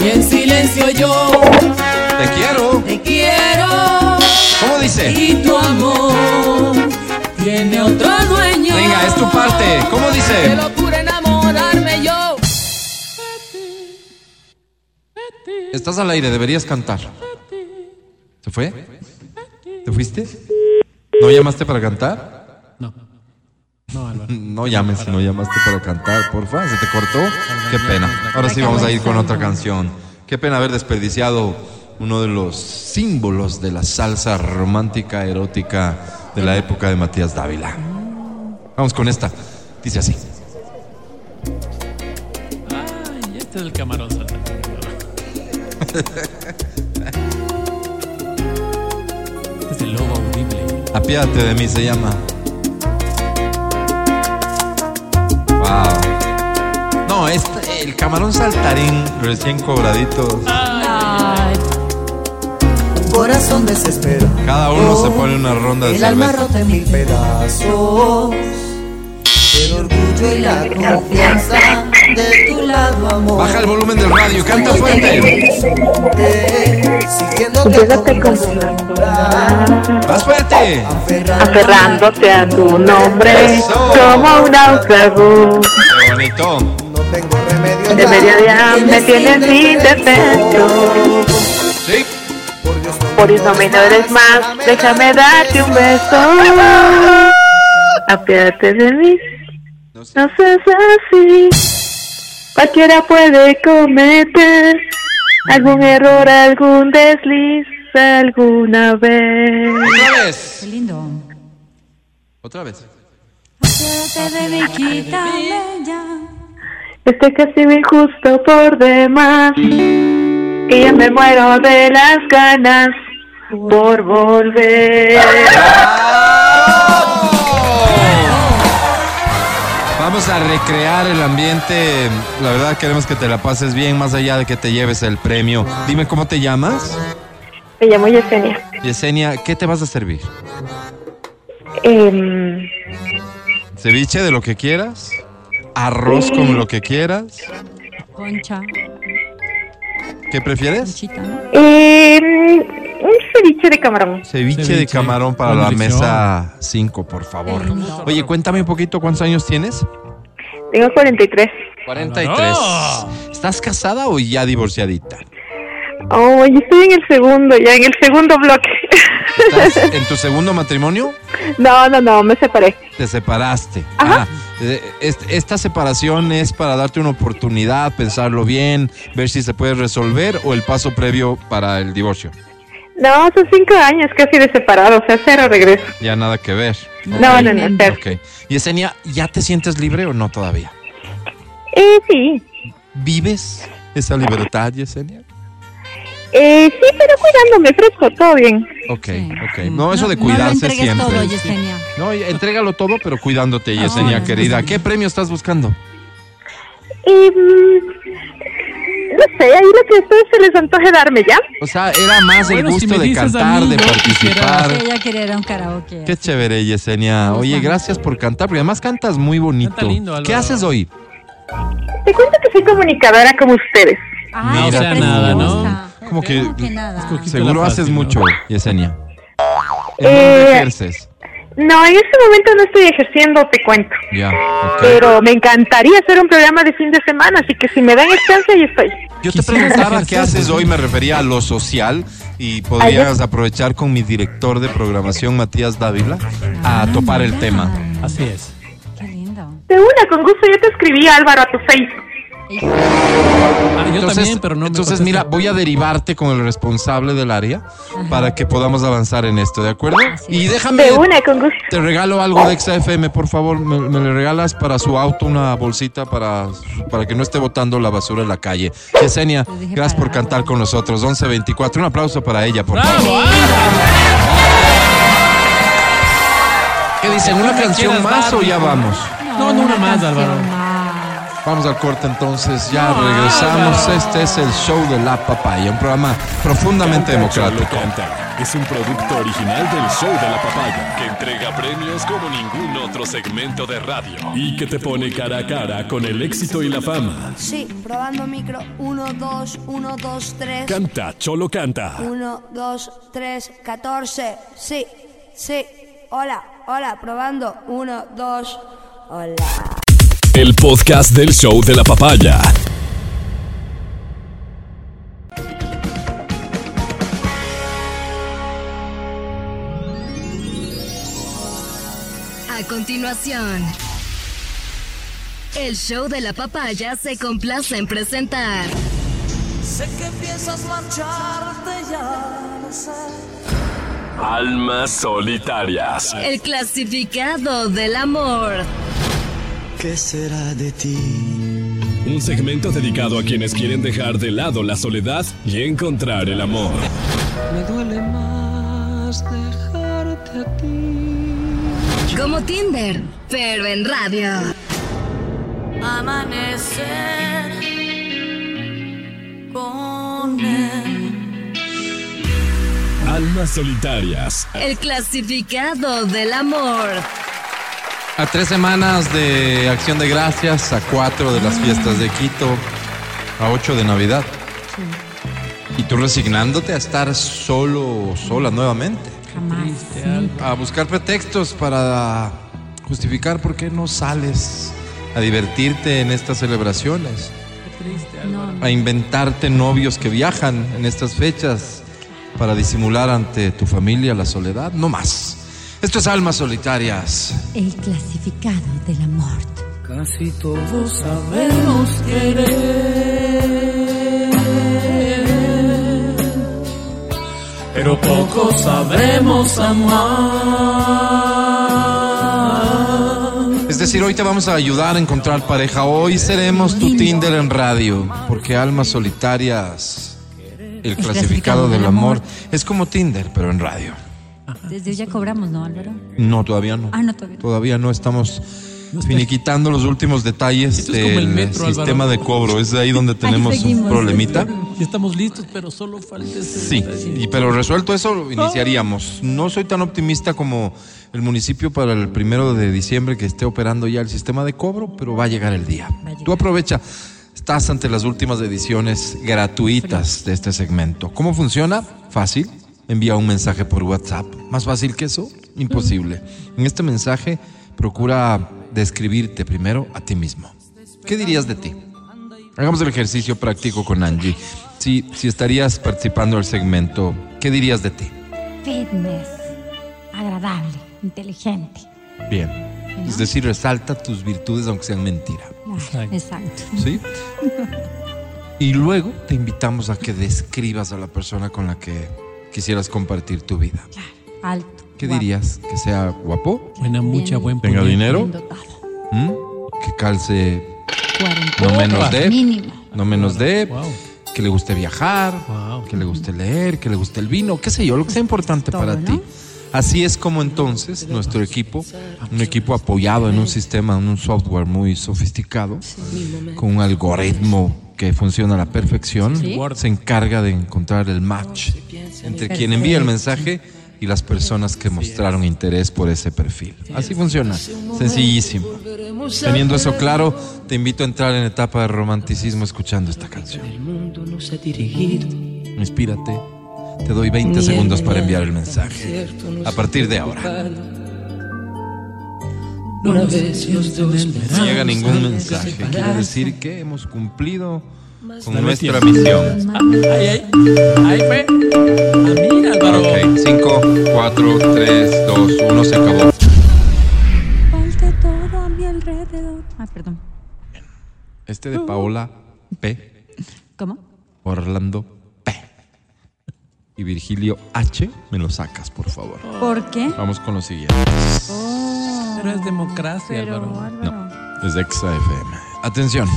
Y en silencio yo Te quiero. te quiero. ¿Cómo dice? Y amor tiene otro dueño. Venga, es tu parte. ¿Cómo dice? Qué locura enamorarme yo. Estás al aire, deberías cantar. ¿Se fue? ¿Te fuiste? ¿No llamaste para cantar? No. No, Álvaro. No llames si no llamaste para cantar, porfa. ¿Se te cortó? Qué pena. Ahora sí vamos a ir con otra canción. Qué pena haber desperdiciado uno de los símbolos de la salsa romántica erótica de la época de Matías Dávila. Vamos con esta. Dice así. Ay, este es el camarón saltarín. Este es el lobo audible. Apiádate de mí se llama. Wow. No, este, el camarón saltarín recién cobradito. Corazón desespera. Cada uno se pone una ronda de El alma cerveza. rota en mil pedazos. El orgullo y la confianza de tu lado, amor. Baja el volumen del radio, canta fuerte. Siguiéndote con Más fuerte. aferrándote a tu nombre como un náufrago. Qué bonito. De mediodía me tienes indefenso. Sí. Por eso me no eres más, déjame darte un beso. Apiádate de mí, no seas así. Cualquiera puede cometer algún error, algún desliz alguna vez. Otra vez. Qué lindo. Otra vez. Apiádate de mí, quítame ya. Este castigo injusto por demás. Y ya me muero de las ganas por volver. Vamos a recrear el ambiente. La verdad queremos que te la pases bien, más allá de que te lleves el premio. Dime cómo te llamas. Me llamo Yesenia. Yesenia, ¿qué te vas a servir? Em, ¿Ceviche de lo que quieras? ¿Arroz con lo que quieras? Concha. ¿Qué prefieres? Conchita, ¿no? em, un ceviche de camarón. Ceviche, de camarón para la elección. mesa 5, por favor. Oye, cuéntame un poquito, ¿cuántos años tienes? Tengo 43. 43. ¿Estás casada o ya divorciadita? Oh, yo estoy en el segundo, ya en el segundo bloque. ¿Estás en tu segundo matrimonio? no, no, no, me separé. Te separaste. Ah, eh, esta separación es para darte una oportunidad, pensarlo bien, ver si se puede resolver o el paso previo para el divorcio. No, son cinco años casi de separado, o sea, cero regreso. Ya nada que ver. No, no, no, cero. Ok. Yesenia, ¿ya te sientes libre o no todavía? Eh, sí. ¿Vives esa libertad, Yesenia? Eh, sí, pero cuidándome fresco, todo bien. Ok, ok. No, eso de No cuidarse entregues siempre. todo, Yesenia. No, entrégalo todo, pero cuidándote, Yesenia, Ah. querida. ¿Qué premio estás buscando? Mm, no sé, ahí lo que a ustedes se les antoje darme, ¿ya? O sea, era más el Bueno, si gusto de cantar, mí, de participar. Sí, ella quería ir a un karaoke. Qué chévere, Yesenia. Oye, gracias por cantar, porque además cantas muy bonito. Canta lindo. ¿Qué haces hoy? Te cuento que soy comunicadora como ustedes. Mira, qué o sea, nada, ¿no? Como que seguro haces ¿no? mucho, Yesenia. ¿En Eh, dónde ejerces? No, en este momento no estoy ejerciendo, te cuento. Ya, ok. Pero me encantaría hacer un programa de fin de semana, así que si me dan el chance, ahí estoy. Yo te preguntaba ejercer, qué haces hoy, me refería a lo social y podrías aprovechar con mi director de programación, Matías Dávila, a topar el tema. Así es. Qué lindo. De una, con gusto, yo te escribí, Álvaro, a tu Facebook. Ah, yo Entonces, también, pero no me entonces mira, voy a derivarte con el responsable del área para que podamos avanzar en esto, ¿de acuerdo? Y déjame, De una, con gusto. te regalo algo de XFM, por favor, me, me le regalas para su auto una bolsita para, para que no esté botando la basura en la calle. Yesenia, gracias por cantar con nosotros, 11.24, un aplauso para ella, por ¡Bravo! favor. ¿Qué dicen? ¿Una canción más dar, o ya vamos? No, no, una más, Álvaro. Vamos al corte entonces, ya No, regresamos. Álvaro. Este es el show de la papaya, un programa profundamente Canta, democrático. canta. Es un producto original del Show de la Papaya que entrega premios como ningún otro segmento de radio y que te pone cara a cara con el éxito y la fama. Sí, probando micro. 1, 2, 1, 2, 3. Canta, Cholo canta. 1, 2, 3, 14. Sí, sí. Hola, hola, probando. 1, 2. Hola. El podcast del show de la papaya. A continuación, el show de la papaya se complace en presentar Sé que piensas marcharte, ya sé. Almas solitarias. el clasificado del amor. ¿Qué será de ti? Un segmento dedicado a quienes quieren dejar de lado la soledad y encontrar el amor. Me duele más dejarte a ti. Como Tinder, pero en radio. Amanecer con él. Almas solitarias. El clasificado del amor. A tres semanas de Acción de Gracias, a cuatro de las fiestas de Quito, a ocho de Navidad. Y tú resignándote a estar solo o sola nuevamente. Jamás. A buscar pretextos para justificar por qué no sales a divertirte en estas celebraciones. A inventarte novios que viajan en estas fechas para disimular ante tu familia la soledad. No más. Esto es Almas Solitarias. El clasificado del amor. Casi todos sabemos querer, pero pocos sabremos amar. Es decir, hoy te vamos a ayudar a encontrar pareja. Hoy seremos tu Tinder en radio, porque Almas Solitarias, el clasificado del amor, es como Tinder, pero en radio. Desde hoy ya cobramos, ¿no, Álvaro? No, todavía no. Ah, no, todavía no. Todavía no estamos finiquitando los últimos detalles Esto es como del el metro, sistema Álvaro. de cobro. Es ahí donde tenemos un seguimos. problemita. Ya estamos listos, pero solo falta ese Sí, detalle. y, pero resuelto eso, iniciaríamos. No soy tan optimista como el municipio para el primero de diciembre que esté operando ya el sistema de cobro, pero va a llegar el día. Tú aprovecha. Estás ante las últimas ediciones gratuitas de este segmento. ¿Cómo funciona? Fácil. Envía un mensaje por WhatsApp. ¿Más fácil que eso? Imposible. En este mensaje procura describirte primero a ti mismo. ¿Qué dirías de ti? Hagamos el ejercicio práctico con Angie. Si, si estarías participando del segmento, ¿qué dirías de ti? Fitness. Agradable. Inteligente. Bien. Es decir, resalta tus virtudes aunque sean mentira. Exacto. Exacto. ¿Sí? Y luego te invitamos a que describas a la persona con la que quisieras compartir tu vida. Alto. ¿Qué guapo, dirías? ¿Que sea guapo? Buena mucha, buen ¿Tenga dinero? bien. ¿Mm? ¿Que calce 40. no menos de? Mínimo. No menos de. Wow. Que le guste viajar, Wow. que le guste leer, que le guste el vino, qué sé yo, lo que sea importante Todo, para ¿no? ti. Así es como entonces nuestro equipo, un equipo apoyado en un sistema, en un software muy sofisticado, con un algoritmo que funciona a la perfección, Sí. se encarga de encontrar el match entre quien envía el mensaje y las personas que mostraron interés por ese perfil. Así funciona, sencillísimo. Teniendo eso claro, te invito a entrar en etapa de romanticismo escuchando esta canción. Inspírate. Te doy 20 segundos para enviar el mensaje. A partir de ahora. Una vez los dos Si llega ningún mensaje, quiere decir que hemos cumplido con Dame nuestra tiempo. misión. Ah, ahí, ahí. Ahí fue. Ah, mira, Álvaro. Ok, 5, 4, 3, 2, 1, se acabó. Ponte todo a mi alrededor. Ah, perdón. Este de Paola P. ¿Cómo? Orlando P. Y Virgilio H. Me lo sacas, por favor. ¿Por qué? Vamos con lo siguiente. Pero es democracia, Pero, Álvaro. Álvaro. No, es de Exa FM. Atención.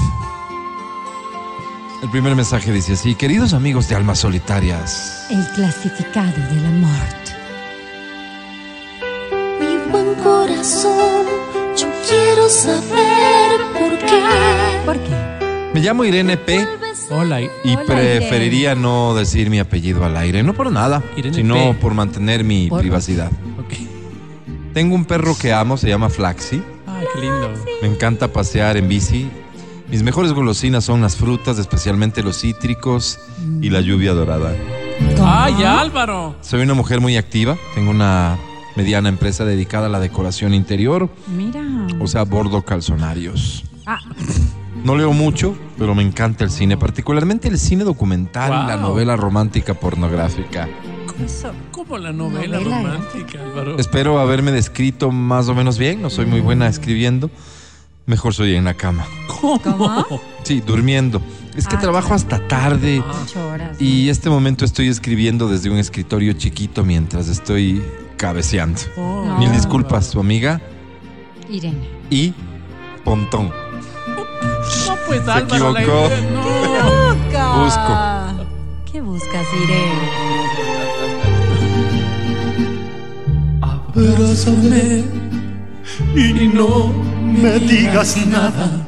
El primer mensaje dice así, queridos amigos de Almas Solitarias, El clasificado del amor. Mi buen corazón, yo quiero saber por qué. ¿Por qué? me llamo Irene P. Hola. y Hola, preferiría no decir mi apellido al aire, no por nada, Irene sino P. por mantener mi Por- privacidad. Ok. Tengo un perro que amo, se llama Flaxi. Ay, qué lindo. Me encanta pasear en bici. Mis mejores golosinas son las frutas, especialmente los cítricos y la lluvia dorada. Ay, Álvaro. Soy una mujer muy activa, tengo una mediana empresa dedicada a la decoración interior, Mira. o sea, bordo calzonarios. Ah, No leo mucho, pero me encanta el cine, particularmente el cine documental, Wow. la novela romántica pornográfica. Como la novela, Novela romántica, Álvaro. Espero haberme descrito más o menos bien, no soy muy buena escribiendo. Mejor soy en la cama. ¿Cómo? Sí, durmiendo. Es que Ah, trabajo hasta tarde. Ocho horas. Y este momento estoy escribiendo desde un escritorio chiquito mientras estoy cabeceando. Oh, No. Mil disculpas, su amiga Irene. y Pontón. Pues Se Álvaro, la equivocó. idea- no. Busca. Busco. ¿Qué buscas, Irene? Abrázame y no me digas nada.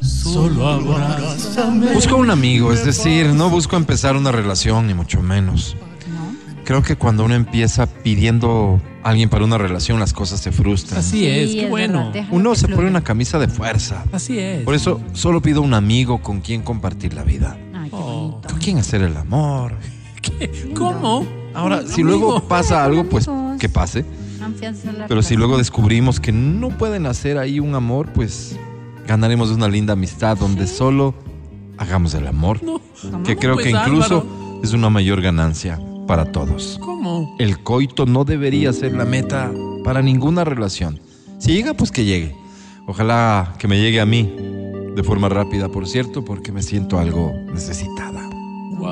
Solo abrázame. Busco un amigo, es decir, no busco empezar una relación, ni mucho menos. Creo que cuando uno empieza pidiendo a alguien para una relación, las cosas se frustran. Así es, Sí, qué es bueno. verdad, Uno se pone una camisa de fuerza. Así es. Por eso solo pido un amigo con quien compartir la vida. Ay, qué Oh. Con quien hacer el amor. ¿Qué? ¿Cómo? Ahora, si amigo. luego pasa algo, pues que pase. Confianza en la Pero si luego descubrimos que no pueden hacer ahí un amor, pues ganaremos una linda amistad donde solo hagamos el amor. No. Que creo Pues, que incluso Álvaro. es una mayor ganancia para todos. ¿Cómo? El coito no debería ser la meta para ninguna relación. Si llega, pues que llegue. Ojalá que me llegue a mí de forma rápida, por cierto, porque me siento algo necesitada.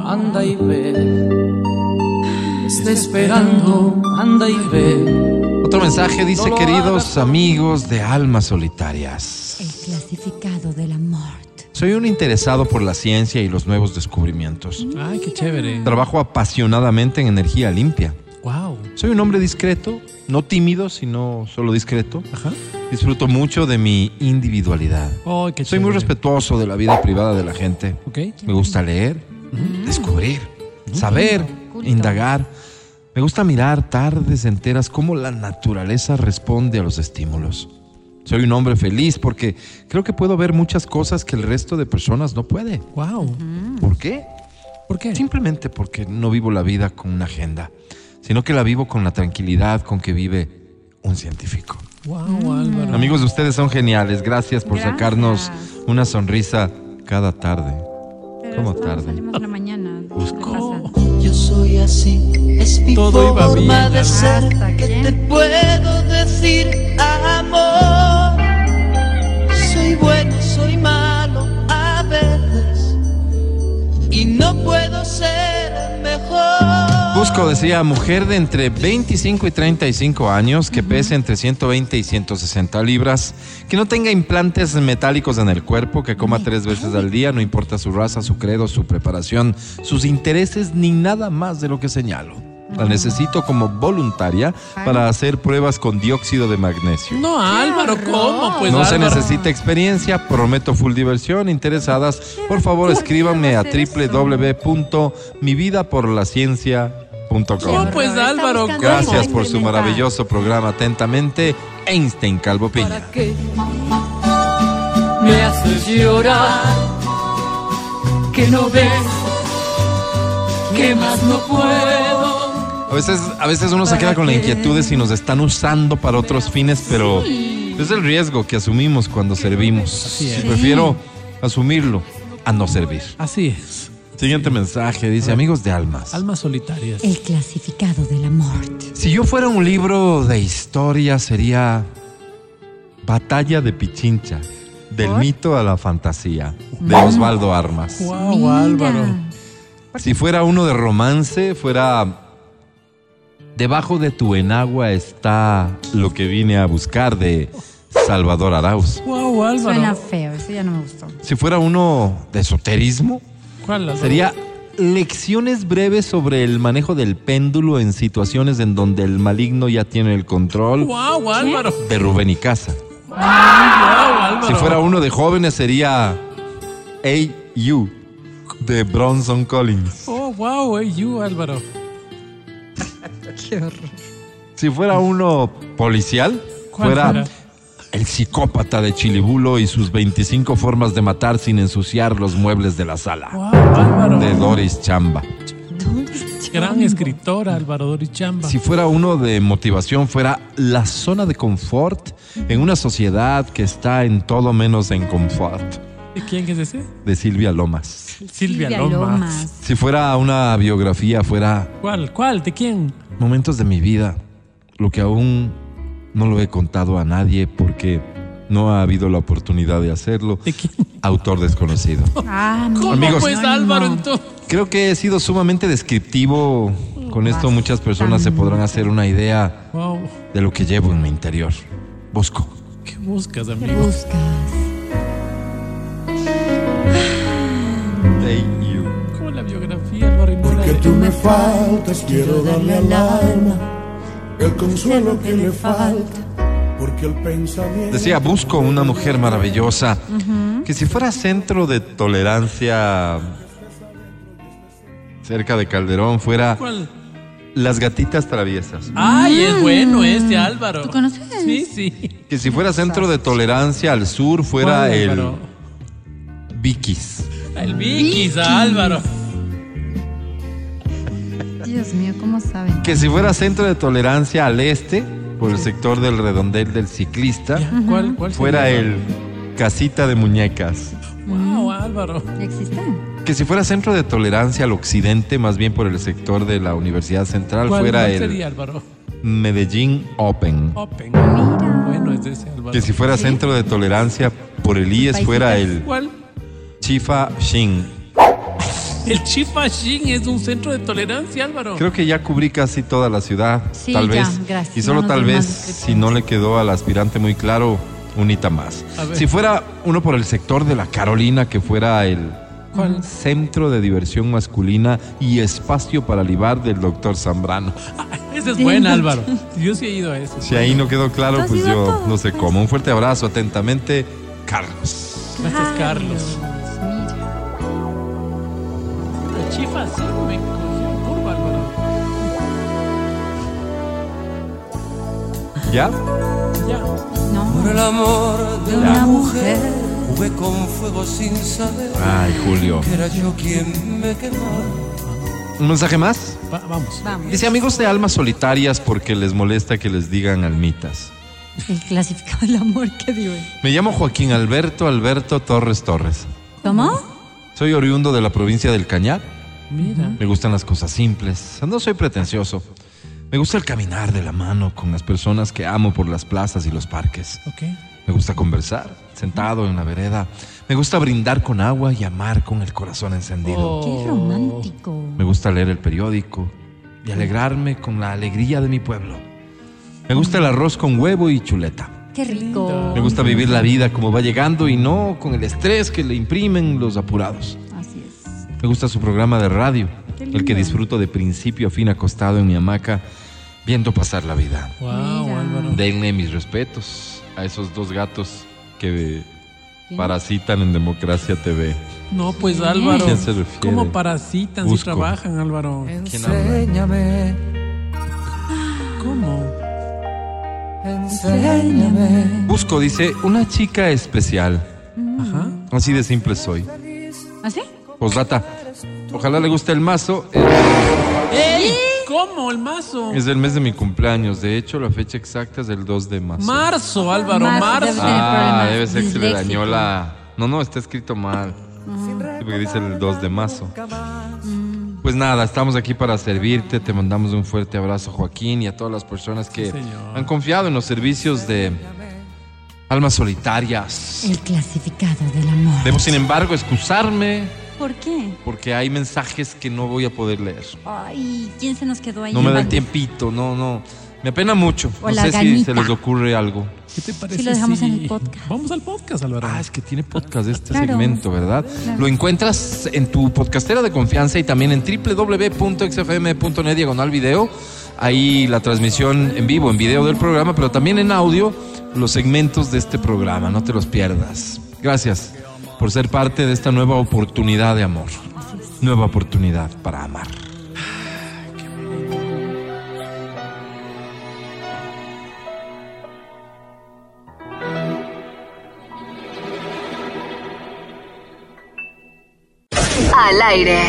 Anda y ve. Está esperando. Anda y ve. Otro mensaje dice, No queridos amigos de almas solitarias. El clasificado de la. Soy un interesado por la ciencia y los nuevos descubrimientos. Ay, qué chévere. Trabajo apasionadamente en energía limpia. Wow. Soy un hombre discreto, no tímido, sino solo discreto. Ajá. Disfruto mucho de mi individualidad. Ay, qué Soy muy chévere. respetuoso de la vida privada de la gente. Ok. Me gusta leer, descubrir, saber, Culto. indagar. Me gusta mirar tardes enteras cómo la naturaleza responde a los estímulos. Soy un hombre feliz porque creo que puedo ver muchas cosas que el resto de personas no puede. Wow. ¿Por qué? ¿Por qué? Simplemente porque no vivo la vida con una agenda, sino que la vivo con la tranquilidad con que vive un científico. Wow, Álvaro. Amigos, ustedes son geniales. Gracias por Gracias. sacarnos una sonrisa cada tarde. Pero ¿Cómo tarde? Salimos en la mañana. ¿Qué Busco. Yo soy así. Es mi Todo iba bien, de ser. ¿Hasta Que qué? te puedo decir, puedo ser mejor. Busco, decía, mujer de entre 25 y 35 años, que pese entre 120 y 160 libras, que no tenga implantes metálicos en el cuerpo, que coma tres veces al día, no importa su raza, su credo, su preparación, sus intereses, ni nada más de lo que señalo. La necesito como voluntaria para hacer pruebas con dióxido de magnesio. No, Álvaro, ¿cómo? Pues no se Álvaro. necesita experiencia, prometo full diversión. Interesadas, por favor escríbanme a www.mividaporlaciencia.com. No, pues Álvaro, ¿cómo? Gracias por su maravilloso programa. Atentamente, Einstein Calvo Piña. ¿Para qué me haces llorar? Que no ves que más no puedo. A veces, a veces uno se queda con la inquietud de si nos están usando para otros fines, pero es el riesgo que asumimos cuando servimos. Así es. Prefiero asumirlo a no servir. Así es. Siguiente mensaje dice, amigos de almas. Almas solitarias. El clasificado de la muerte. Si yo fuera un libro de historia sería Batalla de Pichincha, del ¿Por? mito a la fantasía, de Osvaldo Armas. Wow, Mira. Álvaro. Si fuera uno de romance, fuera Debajo de tu enagua está lo que vine a buscar de Salvador Arauz. Wow, Álvaro. Suena feo, eso ya no me gustó. Si fuera uno de esoterismo, ¿Cuál, Álvaro? sería lecciones breves sobre el manejo del péndulo en situaciones en donde el maligno ya tiene el control Wow, Álvaro. de Rubén y Casa. Wow, Álvaro. Si fuera uno de jóvenes sería A.U. de Bronson Collins. Oh, wow, hey, you, Álvaro. Qué horror. Si fuera uno policial, ¿Cuál fuera fuera? el psicópata de Chilibulo y sus 25 formas de matar sin ensuciar los muebles de la sala. Wow, Álvaro. De Doris Chamba. Gran escritora, Álvaro Doris Chamba. Si fuera uno de motivación, fuera la zona de confort en una sociedad que está en todo menos en confort. ¿De quién es ese? De Silvia Lomas. Silvia, Silvia Lomas. Lomas. Si fuera una biografía, fuera ¿Cuál? ¿Cuál? ¿De quién? momentos de mi vida, lo que aún no lo he contado a nadie porque no ha habido la oportunidad de hacerlo. ¿De quién? Autor desconocido. Ah, ¿Cómo Amigos. pues No, Álvaro no. entonces? Creo que he sido sumamente descriptivo. Con esto muchas personas se podrán hacer una idea Wow. de lo que llevo en mi interior. Bosco. ¿Qué buscas, ¿Qué ¿Cómo la biografía, no la Porque tú me faltas, quiero darle al alma el consuelo que le falta. Porque el pensamiento. Decía, busco una mujer maravillosa que si fuera centro de tolerancia cerca de Calderón fuera ¿Cuál? las gatitas traviesas. Ay, es bueno este Álvaro. ¿Tú conoces? Sí, sí. Que si fuera centro de tolerancia al sur fuera ¿Cuál, el? Vikis. El Vikis, Álvaro. Dios mío, ¿cómo saben? Que si fuera centro de tolerancia al este, por el sector del redondel del ciclista, ¿Cuál, cuál fuera sería? el casita de muñecas. Wow, Álvaro. ¿Existen? Que si fuera centro de tolerancia al occidente, más bien por el sector de la Universidad Central, ¿Cuál, fuera cuál el sería, Álvaro? Medellín Open. Open. Mira. Bueno, es ese Álvaro. Que si fuera centro de tolerancia por el IES, fuera el ¿Cuál? Chifa Shin. El Chifa Shin es un centro de tolerancia, Álvaro. Creo que ya cubrí casi toda la ciudad, Sí, tal ya, vez. gracias. Y solo tal vez, si no le quedó al aspirante muy claro, unita más. Si fuera uno por el sector de la Carolina, que fuera el ¿Cuál? Centro de Diversión Masculina y Espacio para Libar del doctor Zambrano. Ese es Del buen, doctor. Álvaro. Yo sí he ido a eso. Si ahí no quedó claro, ¿Tú has pues yo no sé cómo. Un fuerte abrazo, atentamente, Carlos. Gracias, Carlos. Me cogió en curva, Álvaro. ¿Ya? Ya. No. Por el amor de De una mujer, jugué con fuego sin saber Ay, Julio. que era yo quien me quemaba. ¿Un mensaje más? Va- vamos. Vamos. Dice amigos de almas solitarias porque les molesta que les digan almitas. El clasificado del amor, ¿qué digo? Me llamo Joaquín Alberto Alberto Torres Torres. ¿Cómo? Soy oriundo de la provincia del Cañar. Mira. Me gustan las cosas simples. No soy pretencioso. Me gusta el caminar de la mano con las personas que amo por las plazas y los parques. Ok. Me gusta conversar, sentado en la vereda. Me gusta brindar con agua y amar con el corazón encendido. Oh. Qué romántico. Me gusta leer el periódico y alegrarme con la alegría de mi pueblo. Me gusta el arroz con huevo y chuleta. Qué rico. Me gusta vivir la vida como va llegando y no con el estrés que le imprimen los apurados. Me gusta su programa de radio, el que disfruto de principio a fin acostado en mi hamaca, viendo pasar la vida. Wow. Denle mis respetos a esos dos gatos que parasitan en Democracia TV. No, pues Álvaro. ¿A quién se refiere? ¿Cómo parasitan si Busco. trabajan, Álvaro? ¿Quién habla? Enséñame, ¿Cómo? enséñame. Busco, dice, una chica especial. Ajá. Así de simple soy. ¿Así? Posdata. Ojalá le guste el mazo. ¡Ey! ¿Cómo? El mazo. Es del mes de mi cumpleaños. De hecho, la fecha exacta es del 2 de marzo. Marzo, Álvaro, Marzo, Ah, debe ser que se le dañó la. No, no, está escrito mal. Sí, porque dice el 2 de marzo. Pues nada, estamos aquí para servirte. Te mandamos un fuerte abrazo, Joaquín, y a todas las personas que han confiado en los servicios de almas solitarias. El clasificado del amor. Debo, sin embargo, excusarme ¿Por qué? porque hay mensajes que no voy a poder leer. Ay, ¿quién se nos quedó ahí? No me da el tiempito, no, no. Me apena mucho. O No la sé si ganita. se les ocurre algo. ¿Qué te parece? lo dejamos si- en el podcast. Vamos al podcast, Álvaro. Ah, es que tiene podcast este Claro. segmento, ¿verdad? Claro. Lo encuentras en tu podcastera de confianza y también en www.xfm.net diagonal video. Ahí la transmisión en vivo, en video del programa, pero también en audio, los segmentos de este programa. No te los pierdas. Gracias por ser parte de esta nueva oportunidad de amor. Nueva oportunidad para amar. Al aire.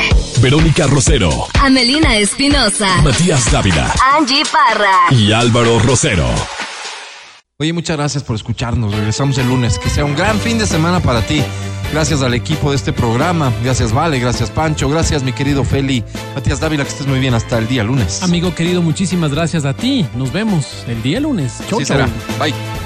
Verónica Rosero, Amelina Espinosa. Matías Dávila Angie Parra. y Álvaro Rosero. Oye, muchas gracias por escucharnos. Regresamos el lunes. Que sea un gran fin de semana para ti. Gracias al equipo de este programa. Gracias, Vale. Gracias, Pancho. Gracias, mi querido Feli. Matías Dávila, que estés muy bien. Hasta el día lunes. Amigo querido, muchísimas gracias a ti. Nos vemos el día lunes. Chau, Así chau. será. Bye.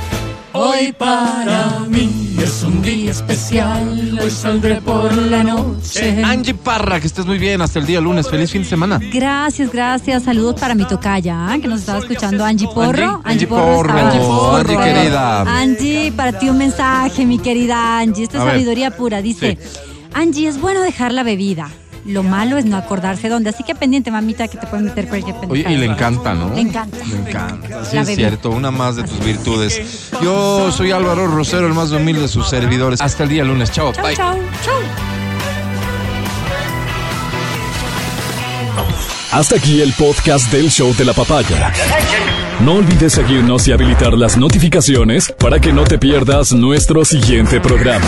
Hoy para mí es un día especial, hoy saldré por la noche. Angie Parra, que estés muy bien. Hasta el día lunes. Feliz fin de semana. Gracias, gracias. Saludos para mi tocaya, ¿ah? que nos estaba escuchando Angie Porro. Angie, Angie Porro Porro. estaba- Angie, querida. Angie, para ti un mensaje, mi querida Angie. Esta es sabiduría pura. Dice, Angie, es bueno dejar la bebida. Lo malo es no acordarse dónde. Así que pendiente, mamita, que te pueden meter cualquier Oye, pendejada. y le encanta, ¿no? Le encanta. Le encanta. Sí, La es cierto. Una más de tus virtudes. Yo soy Álvaro Rosero, el más humilde de sus servidores. Hasta el día lunes. Chao. Chau, Bye. chau, chau. Hasta aquí el podcast del show de la papaya. No olvides seguirnos y habilitar las notificaciones para que no te pierdas nuestro siguiente programa.